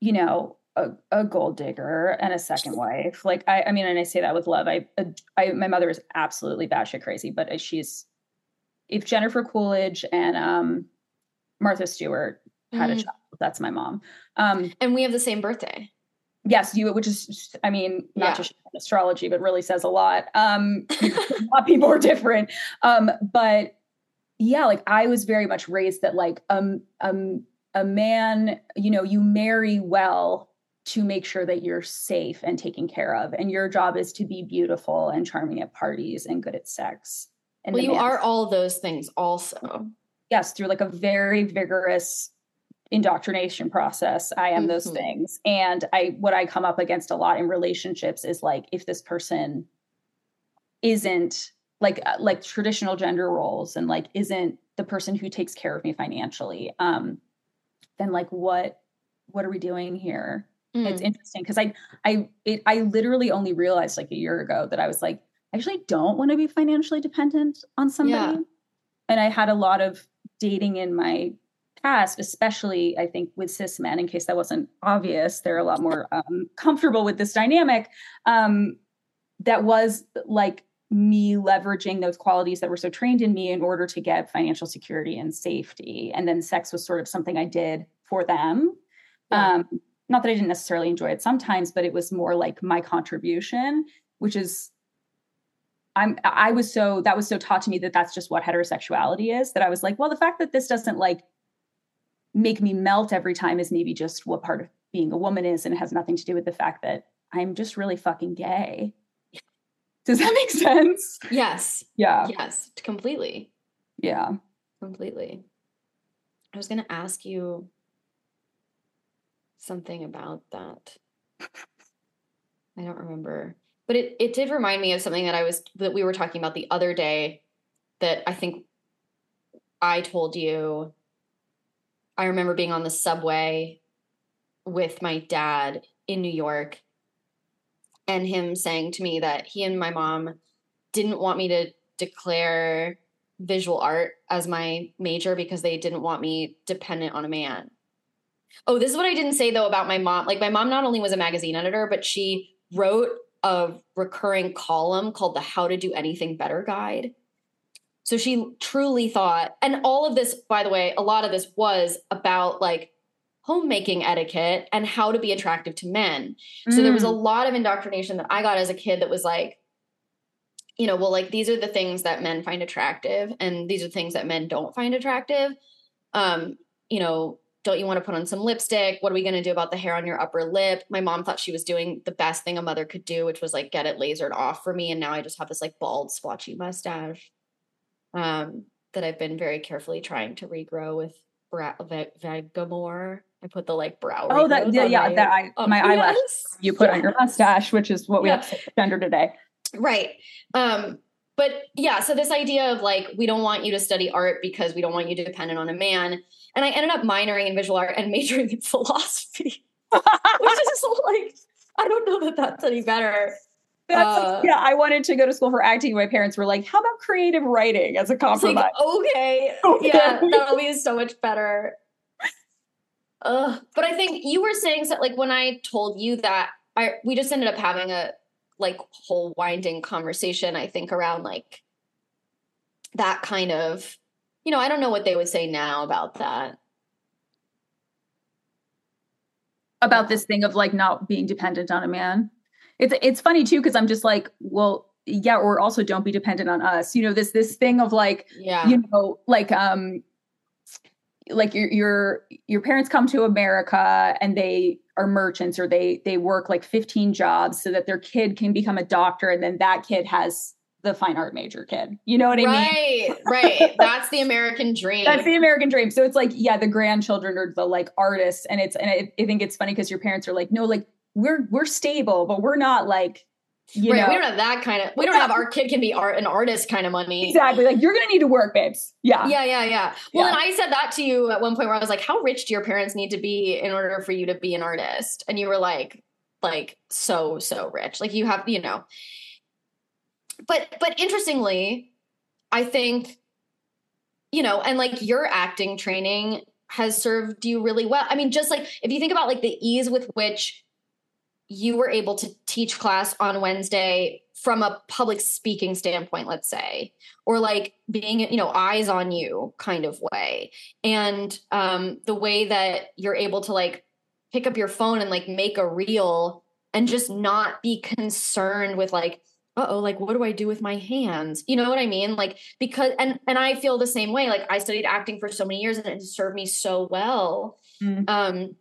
you know a, a gold digger and a second wife. Like i i mean and i say that with love. I i my mother is absolutely batshit crazy but she's if jennifer coolidge and um martha stewart had mm. a child that's my mom. Um and we have the same birthday yes you which is i mean not yeah. just astrology but really says a lot. Um a lot of people are different. Um but yeah like i was very much raised that like um um a man you know you marry well to make sure that you're safe and taken care of and your job is to be beautiful and charming at parties and good at sex and well you are all those things also. Yes through like a very vigorous indoctrination process i am mm-hmm. those things and i what i come up against a lot in relationships is like if this person isn't like uh, like traditional gender roles and like isn't the person who takes care of me financially um then like what what are we doing here mm. it's interesting because i i it, i literally only realized like a year ago that i was like i actually don't want to be financially dependent on somebody yeah. and i had a lot of dating in my past especially i think with cis men in case that wasn't obvious they're a lot more um, comfortable with this dynamic um that was like me leveraging those qualities that were so trained in me in order to get financial security and safety. And then sex was sort of something I did for them. Yeah. Um, not that I didn't necessarily enjoy it sometimes, but it was more like my contribution, which is I'm I was so that was so taught to me that that's just what heterosexuality is that I was like, well, the fact that this doesn't like make me melt every time is maybe just what part of being a woman is and it has nothing to do with the fact that I'm just really fucking gay. Does that make sense? Yes. Yeah. Yes, completely. Yeah. Completely. I was going to ask you something about that. I don't remember. But it it did remind me of something that I was that we were talking about the other day that I think I told you I remember being on the subway with my dad in New York and him saying to me that he and my mom didn't want me to declare visual art as my major because they didn't want me dependent on a man. Oh, this is what I didn't say though about my mom. Like my mom not only was a magazine editor, but she wrote a recurring column called the How to Do Anything Better Guide. So she truly thought, and all of this, by the way, a lot of this was about like homemaking etiquette and how to be attractive to men. So mm. there was a mm. lot of indoctrination that I got as a kid that was like, you know, well, like these are the things that men find attractive, and these are things that men don't find attractive. Um, you know, don't you want to put on some lipstick? What are we going to do about the hair on your upper lip? My mom thought she was doing the best thing a mother could do, which was like get it lasered off for me. And now I just have this like bald, splotchy mustache um, that I've been very carefully trying to regrow with Bra- Vegamour. I put the like brow. Oh, that yeah, yeah, my, that I um, my yes. eyelash you put yeah. on your mustache, which is what we yeah. have to gender today. Right. Um, but yeah, so this idea of like we don't want you to study art because we don't want you to dependent on a man. And I ended up minoring in visual art and majoring in philosophy, which is like I don't know that that's any better. Uh, yeah, I wanted to go to school for acting. My parents were like, "How about creative writing as a compromise?" Like, okay, okay, yeah, that'll be so much better. Uh, but I think you were saying that, like when I told you that, I we just ended up having a like whole winding conversation. I think around like that kind of, you know, I don't know what they would say now about that. About this thing of like not being dependent on a man. It's it's funny too because I'm just like, well, yeah, or also don't be dependent on us. You know, this this thing of like, yeah, you know, like um like your your your parents come to America and they are merchants or they they work like 15 jobs so that their kid can become a doctor and then that kid has the fine art major kid. You know what I right, mean? Right, right. That's the American dream. That's the American dream. So it's like, yeah, the grandchildren are the like artists, and it's and I, I think it's funny because your parents are like, no, like we're we're stable, but we're not like you right, know, we don't have that kind of. We don't have our kid can be art an artist kind of money. Exactly. Like you're gonna need to work, babes. Yeah. Yeah, yeah, yeah. Well, yeah. and I said that to you at one point where I was like, "How rich do your parents need to be in order for you to be an artist?" And you were like, "Like so so rich. Like you have, you know." But but interestingly, I think, you know, and like your acting training has served you really well. I mean, just like if you think about like the ease with which you were able to teach class on Wednesday from a public speaking standpoint, let's say, or like being, you know, eyes on you kind of way. And um, the way that you're able to like pick up your phone and like make a reel and just not be concerned with like, oh, like what do I do with my hands? You know what I mean? Like because and and I feel the same way. Like I studied acting for so many years and it served me so well. Mm. Um,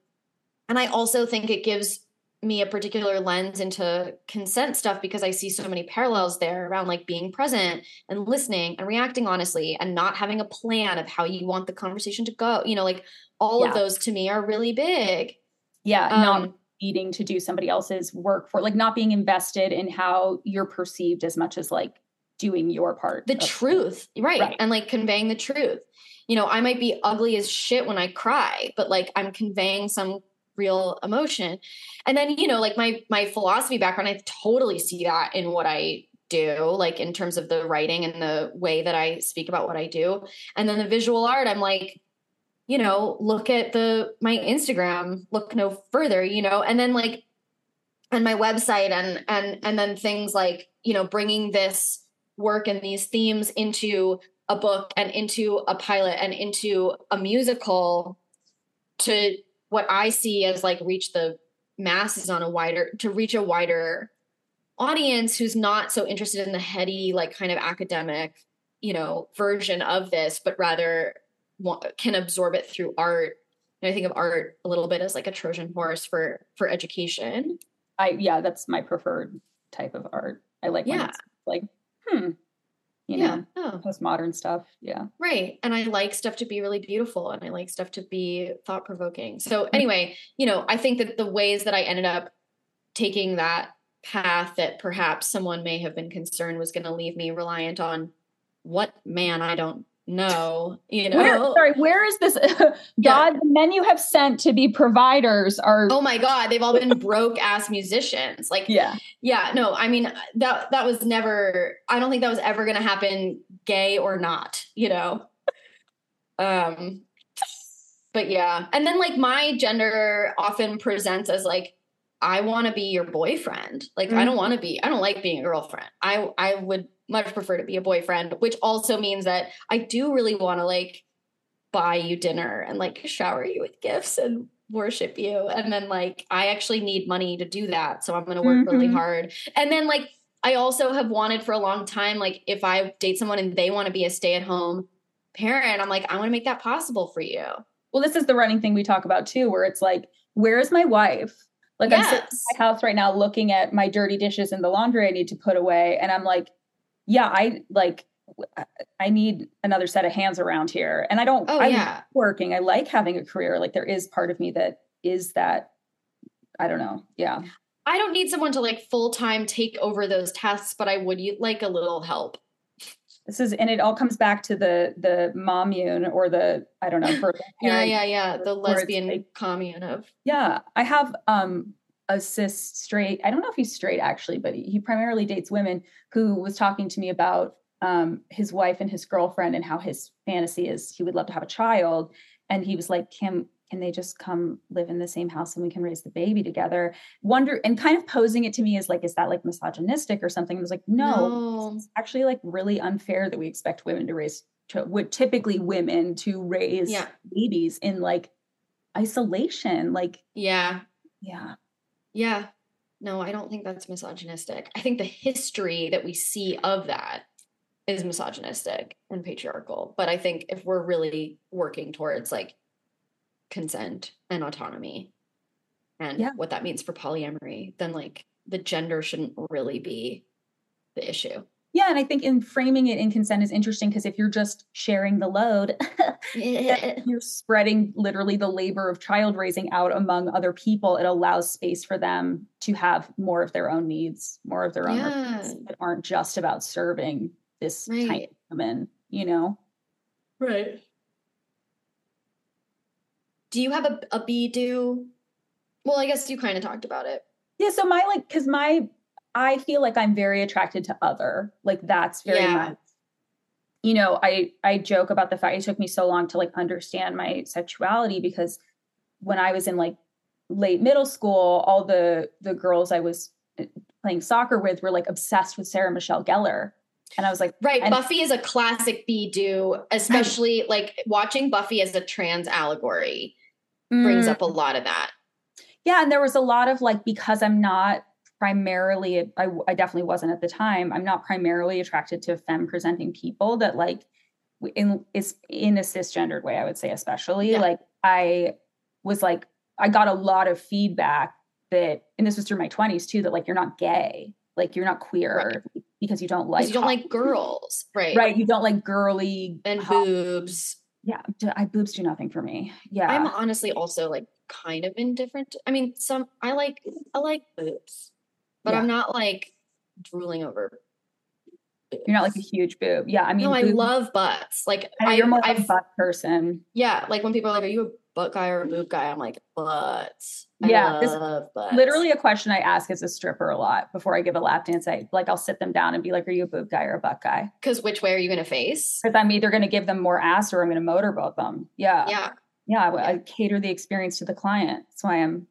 and I also think it gives me a particular lens into consent stuff because I see so many parallels there around like being present and listening and reacting honestly and not having a plan of how you want the conversation to go. You know, like all yeah. of those to me are really big. Yeah, um, not needing to do somebody else's work for like not being invested in how you're perceived as much as like doing your part. The truth, right. right. And like conveying the truth. You know, I might be ugly as shit when I cry, but like I'm conveying some real emotion. And then, you know, like my my philosophy background, I totally see that in what I do, like in terms of the writing and the way that I speak about what I do. And then the visual art, I'm like, you know, look at the my Instagram, look no further, you know, and then like and my website and and and then things like, you know, bringing this work and these themes into a book and into a pilot and into a musical to what I see as like reach the masses on a wider to reach a wider audience who's not so interested in the heady like kind of academic you know version of this but rather can absorb it through art. And i think of art a little bit as like a trojan horse for for education. I yeah that's my preferred type of art. I like yeah. like hmm you yeah. know, oh. postmodern stuff. Yeah. Right. And I like stuff to be really beautiful and I like stuff to be thought provoking. So, anyway, you know, I think that the ways that I ended up taking that path that perhaps someone may have been concerned was going to leave me reliant on what man I don't no you know? where, sorry where is this god yeah. the men you have sent to be providers are oh my god they've all been broke ass musicians. Like yeah. yeah no i mean that that was never i don't think that was ever going to happen gay or not you know? Um but yeah and then like my gender often presents as like i want to be your boyfriend. Like mm-hmm. i don't want to be i don't like being a girlfriend. I i would much prefer to be a boyfriend, which also means that I do really want to like buy you dinner and like shower you with gifts and worship you. And then like I actually need money to do that. So I'm going to work mm-hmm. really hard. And then like I also have wanted for a long time like if I date someone and they want to be a stay-at-home parent, I'm like I want to make that possible for you. Well, this is the running thing we talk about too where it's like where is my wife? Like yes. I'm sitting in my house right now looking at my dirty dishes and the laundry I need to put away and I'm like yeah, I like I need another set of hands around here. And I don't oh, I yeah. like working. I like having a career. Like there is part of me that is that I don't know. Yeah. I don't need someone to like full time take over those tasks, but I would like a little help. This is and it all comes back to the the momune or the I don't know. yeah, yeah, yeah. The lesbian like, commune of Yeah. I have um a cis straight, I don't know if he's straight actually, but he, he primarily dates women who was talking to me about um, his wife and his girlfriend and how his fantasy is he would love to have a child. And he was like, Kim, can they just come live in the same house and we can raise the baby together? Wonder and kind of posing it to me as like, is that like misogynistic or something? I was like, no, no. it's actually like really unfair that we expect women to raise to, would typically women to raise yeah. babies in like isolation. Like, yeah, yeah. Yeah. No, I don't think that's misogynistic. I think the history that we see of that is misogynistic and patriarchal. But I think if we're really working towards like consent and autonomy and yeah. what that means for polyamory, then like the gender shouldn't really be the issue. Yeah, and I think in framing it in consent is interesting because if you're just sharing the load, you're spreading literally the labor of child raising out among other people. It allows space for them to have more of their own needs, more of their own yeah. that aren't just about serving this right. tiny woman, you know? Right. Do you have a, a be do? Well, I guess you kind of talked about it. Yeah, so my like because my I feel like I'm very attracted to other. Like that's very yeah. much you know, I I joke about the fact it took me so long to like understand my sexuality because when I was in like late middle school, all the the girls I was uh, playing soccer with were like obsessed with Sarah Michelle Gellar. And I was like, right. Buffy is a classic be do, especially like watching Buffy as a trans allegory brings mm. up a lot of that. Yeah. And there was a lot of like, because I'm not primarily I, I definitely wasn't at the time. I'm not primarily attracted to femme presenting people that like in is in a cisgendered way i would say especially. Yeah. like i was like i got a lot of feedback that and this was through my 20s too that like you're not gay. Like you're not queer right. because you don't like you don't like girls. Right. Right you don't like girly and hot. boobs. Yeah I, boobs do nothing for me. Yeah. I'm honestly also like kind of indifferent. I mean some i like i like boobs but yeah. I'm not like drooling over You're not like a huge boob. Yeah, I mean, no, I love butts. Like I I, you're more of a I've- butt person. yeah, like when people are like, "Are you a butt guy or a boob guy?" I'm like, butts. I Yeah, this- butts. Literally, a question I ask as a stripper a lot before I give a lap dance. I like I'll sit them down and be like, "Are you a boob guy or a butt guy?" because which way are you going to face? Because I'm either going to give them more ass or I'm going to motorboat them. Yeah, Yeah, yeah. I, I cater the experience to the client. That's why I'm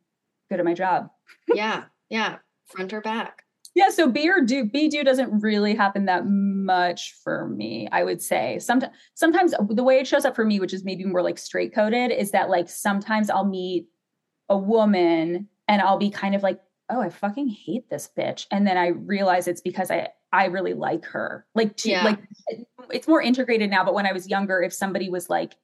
good at my job. yeah, yeah. Front or back? Yeah, so be or do be do doesn't really happen that much for me. I would say sometimes sometimes the way it shows up for me, which is maybe more like straight coded, is that like sometimes I'll meet a woman and I'll be kind of like, oh, I fucking hate this bitch, and then I realize it's because I I really like her. Like to, Yeah. like it's more integrated now. But when I was younger, if somebody was like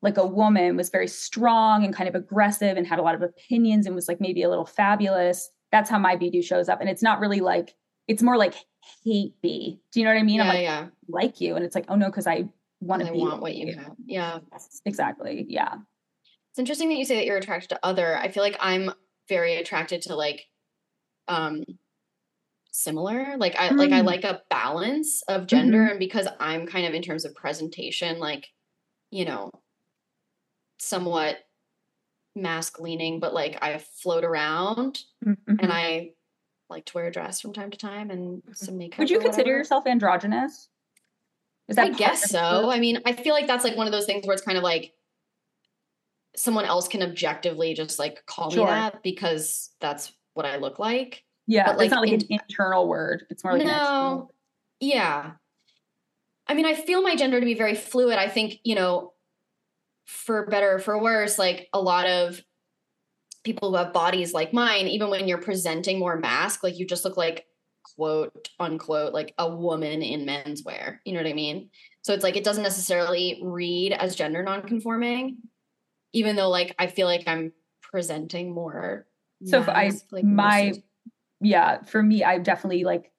like a woman was very strong and kind of aggressive and had a lot of opinions and was like maybe a little fabulous. That's how my BD shows up. And it's not really like, it's more like hate B. Do you know what I mean? yeah, I'm like, yeah. like you. And it's like, oh no, because I want to I be. want what you have. Yeah. Yes, exactly. Yeah. It's interesting that you say that you're attracted to other. I feel like I'm very attracted to like um similar. Like I like I Mm. like a balance of gender and because I'm kind of in terms of presentation like you know somewhat masc leaning but like I float around Mhm. and I like to wear a dress from time to time and some makeup. Mm-hmm. Would you consider yourself androgynous? Is I guess so. I mean, I feel like that's like one of those things where it's kind of like someone else can objectively just like call Sure. me that because that's what I look like. Yeah. but, it's like, not like in- an internal word. It's more like no. Yeah. I mean, I feel my gender to be very fluid. I think, you know, for better or for worse, like a lot of people who have bodies like mine, even when you're presenting more masc, like you just look like quote unquote like a woman in menswear. You know what I mean? So it's like it doesn't necessarily read as gender nonconforming, even though like I feel like I'm presenting more. So if I- like my- yeah for me i definitely like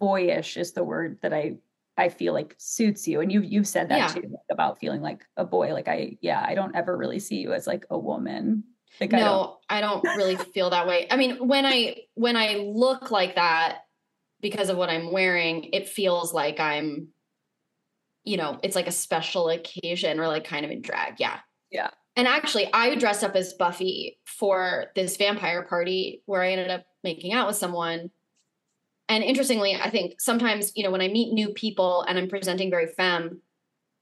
boyish is the word that i i feel like suits you and you you've said that Yeah. too like, about feeling like a boy like i yeah i don't ever really see you as like a woman like I don't, no I don't, really feel that way i mean when i when i look like that because of what i'm wearing it feels like i'm you know it's like a special occasion or like kind of in drag yeah Yeah. and actually i dressed up as buffy for this vampire party where i ended up making out with someone and interestingly i think sometimes you know when i meet new people and i'm presenting very femme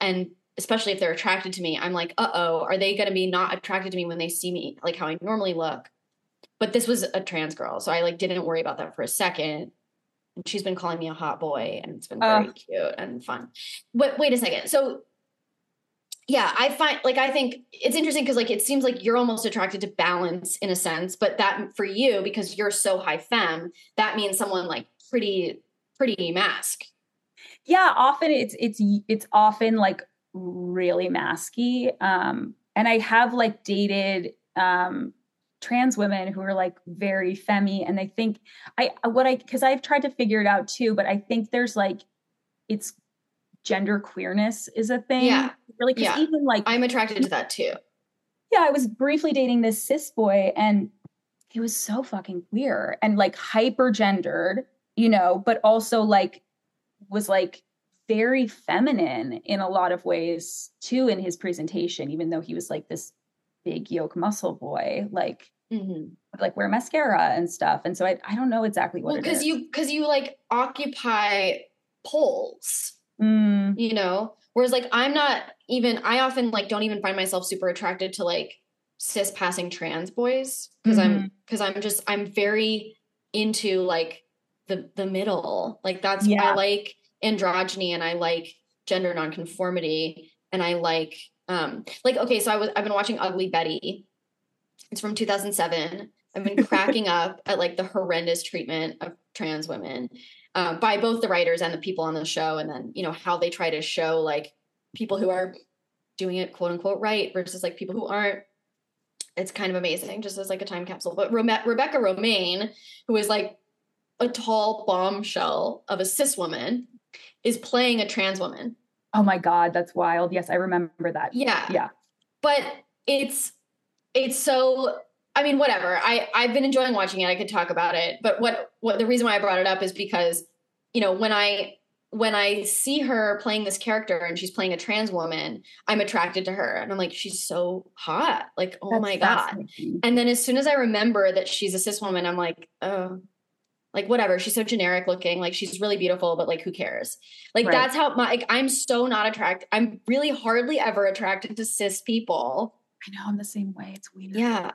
and especially if they're attracted to me i'm like uh-oh are they going to be not attracted to me when they see me like how i normally look? But this was a trans girl so i like didn't worry about that for a second. And she's been calling me a hot boy and it's been very Oh. cute and fun. But wait a second. So yeah i find like i think it's interesting because like it seems like you're almost attracted to balance in a sense but that for you because you're so high femme that means someone like pretty pretty masc yeah often it's it's it's often like really masky um and i have like dated um trans women who are like very femmy and i think i what i because i've tried to figure it out too but i think there's like it's gender queerness is a thing Yeah. Really because Yeah. even like i'm attracted to that too yeah, I was briefly dating this cis boy and he was so fucking queer and like hyper gendered, you know, but also like was like very feminine in a lot of ways too in his presentation, even though he was like this big yoke muscle boy, like mm-hmm. like wear mascara and stuff. And so I, I don't know exactly what well because you because you like occupy poles Mm, you know whereas like i'm not even i often like don't even find myself super attracted to like cis passing trans boys because i'm because i'm just i'm very into like the the middle. Like that's Yeah. i like androgyny and i like gender nonconformity and i like um like okay so i was i've been watching ugly betty. It's from 2007 i've been cracking up at like the horrendous treatment of trans women uh, by both the writers and the people on the show and then you know how they try to show like people who are doing it quote unquote right versus like people who aren't it's kind of amazing just as like a time capsule but Rome- rebecca Romijn who is like a tall bombshell of a cis woman is playing a trans woman oh my God, that's wild. Yes, I remember that. yeah Yeah. but it's it's so i mean whatever i i've been enjoying watching it i could talk about it but what what the reason why i brought it up is because you know, when I when I see her playing this character and she's playing a trans woman, I'm attracted to her. And I'm like, she's so hot. Like, oh That's my God. And then as soon as I remember that she's a cis woman, I'm like, oh, like whatever. She's so generic looking. Like she's really beautiful, but like who cares? Like Right. that's how my like I'm so not attracted. I'm really hardly ever attracted to cis people. I know I'm the same way. It's weird. Yeah.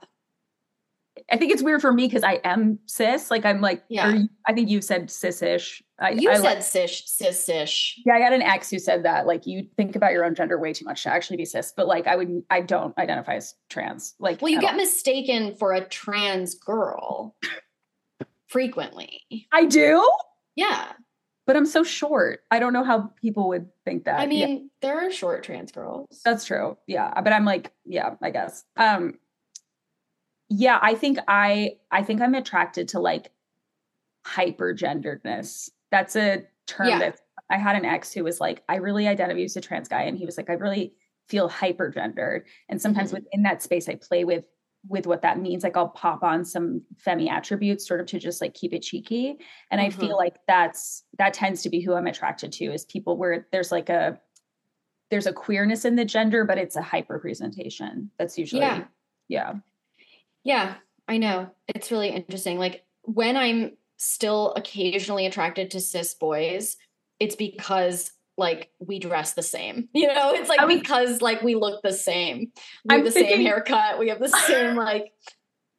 I think it's weird for me because I am cis. Like I'm like, Yeah. you- I think you said cis-ish. I, You I said like- cis cis-ish. yeah, I got an ex who said that. Like you think about your own gender way too much to actually be cis, but like I would, I don't identify as trans. Like, Well, you get all. mistaken for a trans girl frequently. I do, Yeah. but I'm so short. I don't know how people would think that. I Yeah, mean, there are short trans girls. that's true. Yeah, but I'm like, yeah, I guess. Um, yeah, I think I, I think I'm attracted to like hypergenderedness. That's a term Yeah. that I had an ex who was like, I really identify as a trans guy, and he was like, I really feel hypergendered. And sometimes Mhm. within that space, I play with with what that means. Like I'll pop on some femi attributes, sort of to just like keep it cheeky. And I Mhm. feel like that's that tends to be who I'm attracted to is people where there's like a there's a queerness in the gender, but it's a hyper presentation. That's usually Yeah. yeah. Yeah, I know. It's really interesting. Like when I'm still occasionally attracted to cis boys, it's because like we dress the same. You know, it's like I was- because like we look the same. We I'm have the same haircut. We have the same like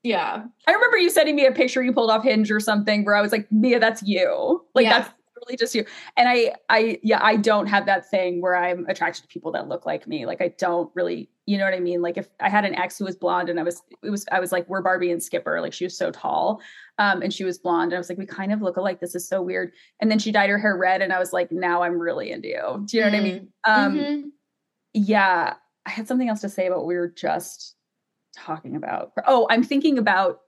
yeah. I remember you sending me a picture you pulled off Hinge or something where I was like, Mia, that's you. Like Yeah. that's really just you. And I I yeah, I don't have that thing where I'm attracted to people that look like me. Like I don't really, you know what I mean? Like if I had an ex who was blonde and I was it was I was like, we're Barbie and Skipper. Like she was so tall. Um, and she was blonde. And I was like, we kind of look alike. This is so weird. And then she dyed her hair red, and I was like, now I'm really into you. Do you know what I mean? Um, Mhm. yeah, I had something else to say about what we were just talking about. Oh, I'm thinking about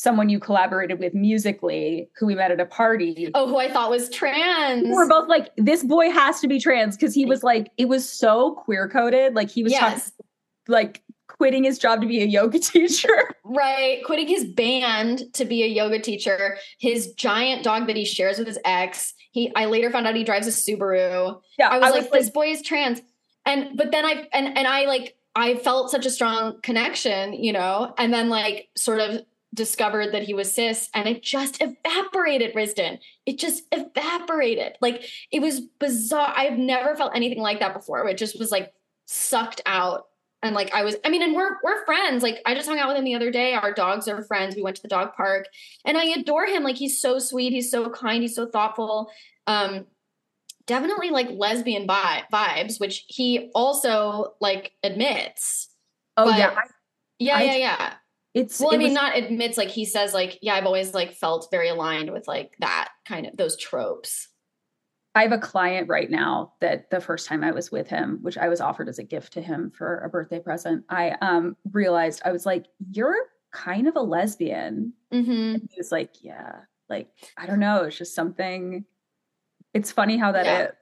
someone you collaborated with musically who we met at a party. Oh, who I thought was trans. We We're both like, this boy has to be trans because he was like, it was so queer coded. Like he was talking, yes. like quitting his job to be a yoga teacher. Right. Quitting his band to be a yoga teacher, his giant dog that he shares with his ex. He I later found out he drives a Subaru. Yeah, I was, like, this boy is trans. And but then I and and I like I felt such a strong connection, you know, and then like sort of discovered that he was cis and it just evaporated, Risdon. It just evaporated. Like it was bizarre. I've never felt anything like that before. It just was like sucked out. And like I was, I mean, and we're we're friends. Like I just hung out with him the other day. Our dogs are friends. We went to the dog park, and I adore him. Like he's so sweet. He's so kind. He's so thoughtful. Um, definitely like lesbian vi- vibes, which he also like admits. oh but- yeah, I, Yeah, I- yeah, yeah. It's. Well, it I mean, was- not admits like he says like, yeah, I've always like felt very aligned with like that kind of those tropes. I have a client right now that the first time I was with him, which I was offered as a gift to him for a birthday present, I um realized I was like, "You're kind of a lesbian." Mm-hmm. He was like, "Yeah, like I don't know, it's just something." It's funny how that is.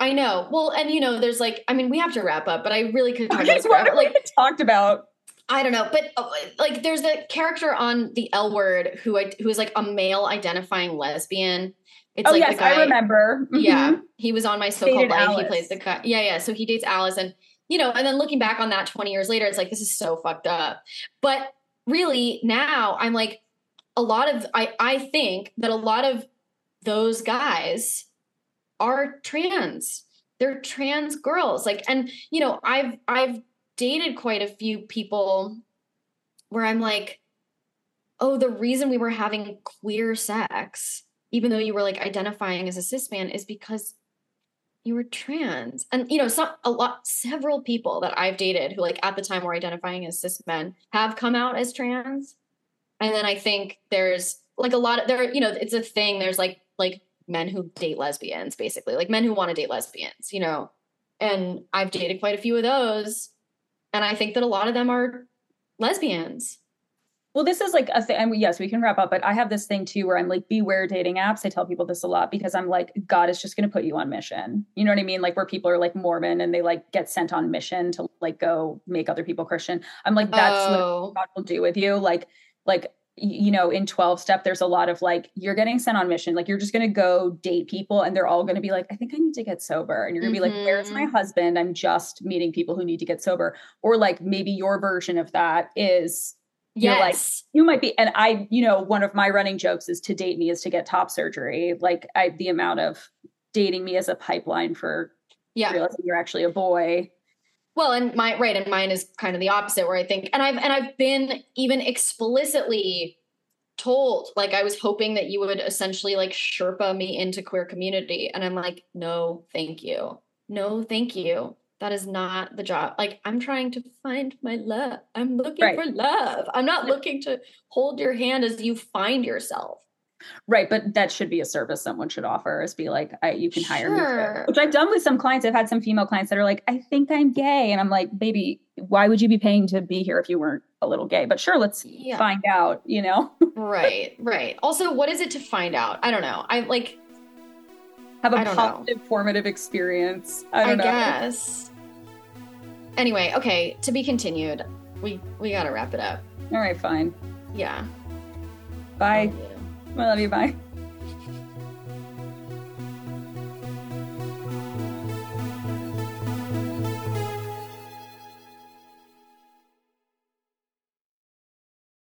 Yeah. I know. Well, and you know, there's like, I mean, we have to wrap up, but I really could talk about what have we Like, talked about? I don't know, but uh, like, there's the character on the L Word who I, who is like a male identifying lesbian. It's oh like yes, the guy. I remember. Yeah, Mhm. he was on my so-called life. He plays the guy. Yeah, yeah. So he dates Alice, and you know, and then looking back on that 20 years later, it's like this is so fucked up. But really, now I'm like, a lot of I I think that a lot of those guys are trans. They're trans girls. Like, and you know, I've I've dated quite a few people where I'm like, oh, the reason we were having queer sex, even though you were like identifying as a cis man, is because you were trans. And you know, some a lot several people that I've dated who like at the time were identifying as cis men have come out as trans. And then I think there's like a lot of there, you know, it's a thing. There's like like men who date lesbians, basically, like men who want to date lesbians, you know. And I've dated quite a few of those. And I think that a lot of them are lesbians. Well, this is like a thing. And yes, we can wrap up, but I have this thing too where I'm like, beware dating apps. I tell people this a lot because I'm like, God is just going to put you on mission. You know what I mean? Like where people are like Mormon and they like get sent on mission to like go make other people Christian. I'm like, that's oh, what God will do with you. Like, like you know, in 12 step, there's a lot of like, you're getting sent on mission. Like, you're just going to go date people and they're all going to be like, I think I need to get sober. And you're going to mm-hmm. be like, where's my Mm-hmm. husband? I'm just meeting people who need to get sober. Or like, maybe your version of that is you're like, you might be. And I, you know, one of my running jokes is to date me is to get top surgery. Like, I, the amount of dating me as a pipeline for yeah. realizing you're actually a boy. Well, and my right, and mine is kind of the opposite, where I think, and I've and I've been even explicitly told, like I was hoping that you would essentially like Sherpa me into queer community, and I'm like, no, thank you, no, thank you. That is not the job. Like I'm trying to find my love. I'm looking Right. for love. I'm not looking to hold your hand as you find yourself. Right, but that should be a service someone should offer is be like, I, you can hire me, Sure. for- which I've done with some clients. I've had some female clients that are like, I think I'm gay, and I'm like, baby, why would you be paying to be here if you weren't a little gay? But sure, let's Yeah. find out. You know, Right, right. Also, what is it to find out? I don't know. I like have a don't know. positive, formative experience. I I, don't know. guess. Anyway, okay, to be continued. We we gotta wrap it up. All right, fine. Yeah. Bye. Oh, I love you. Bye.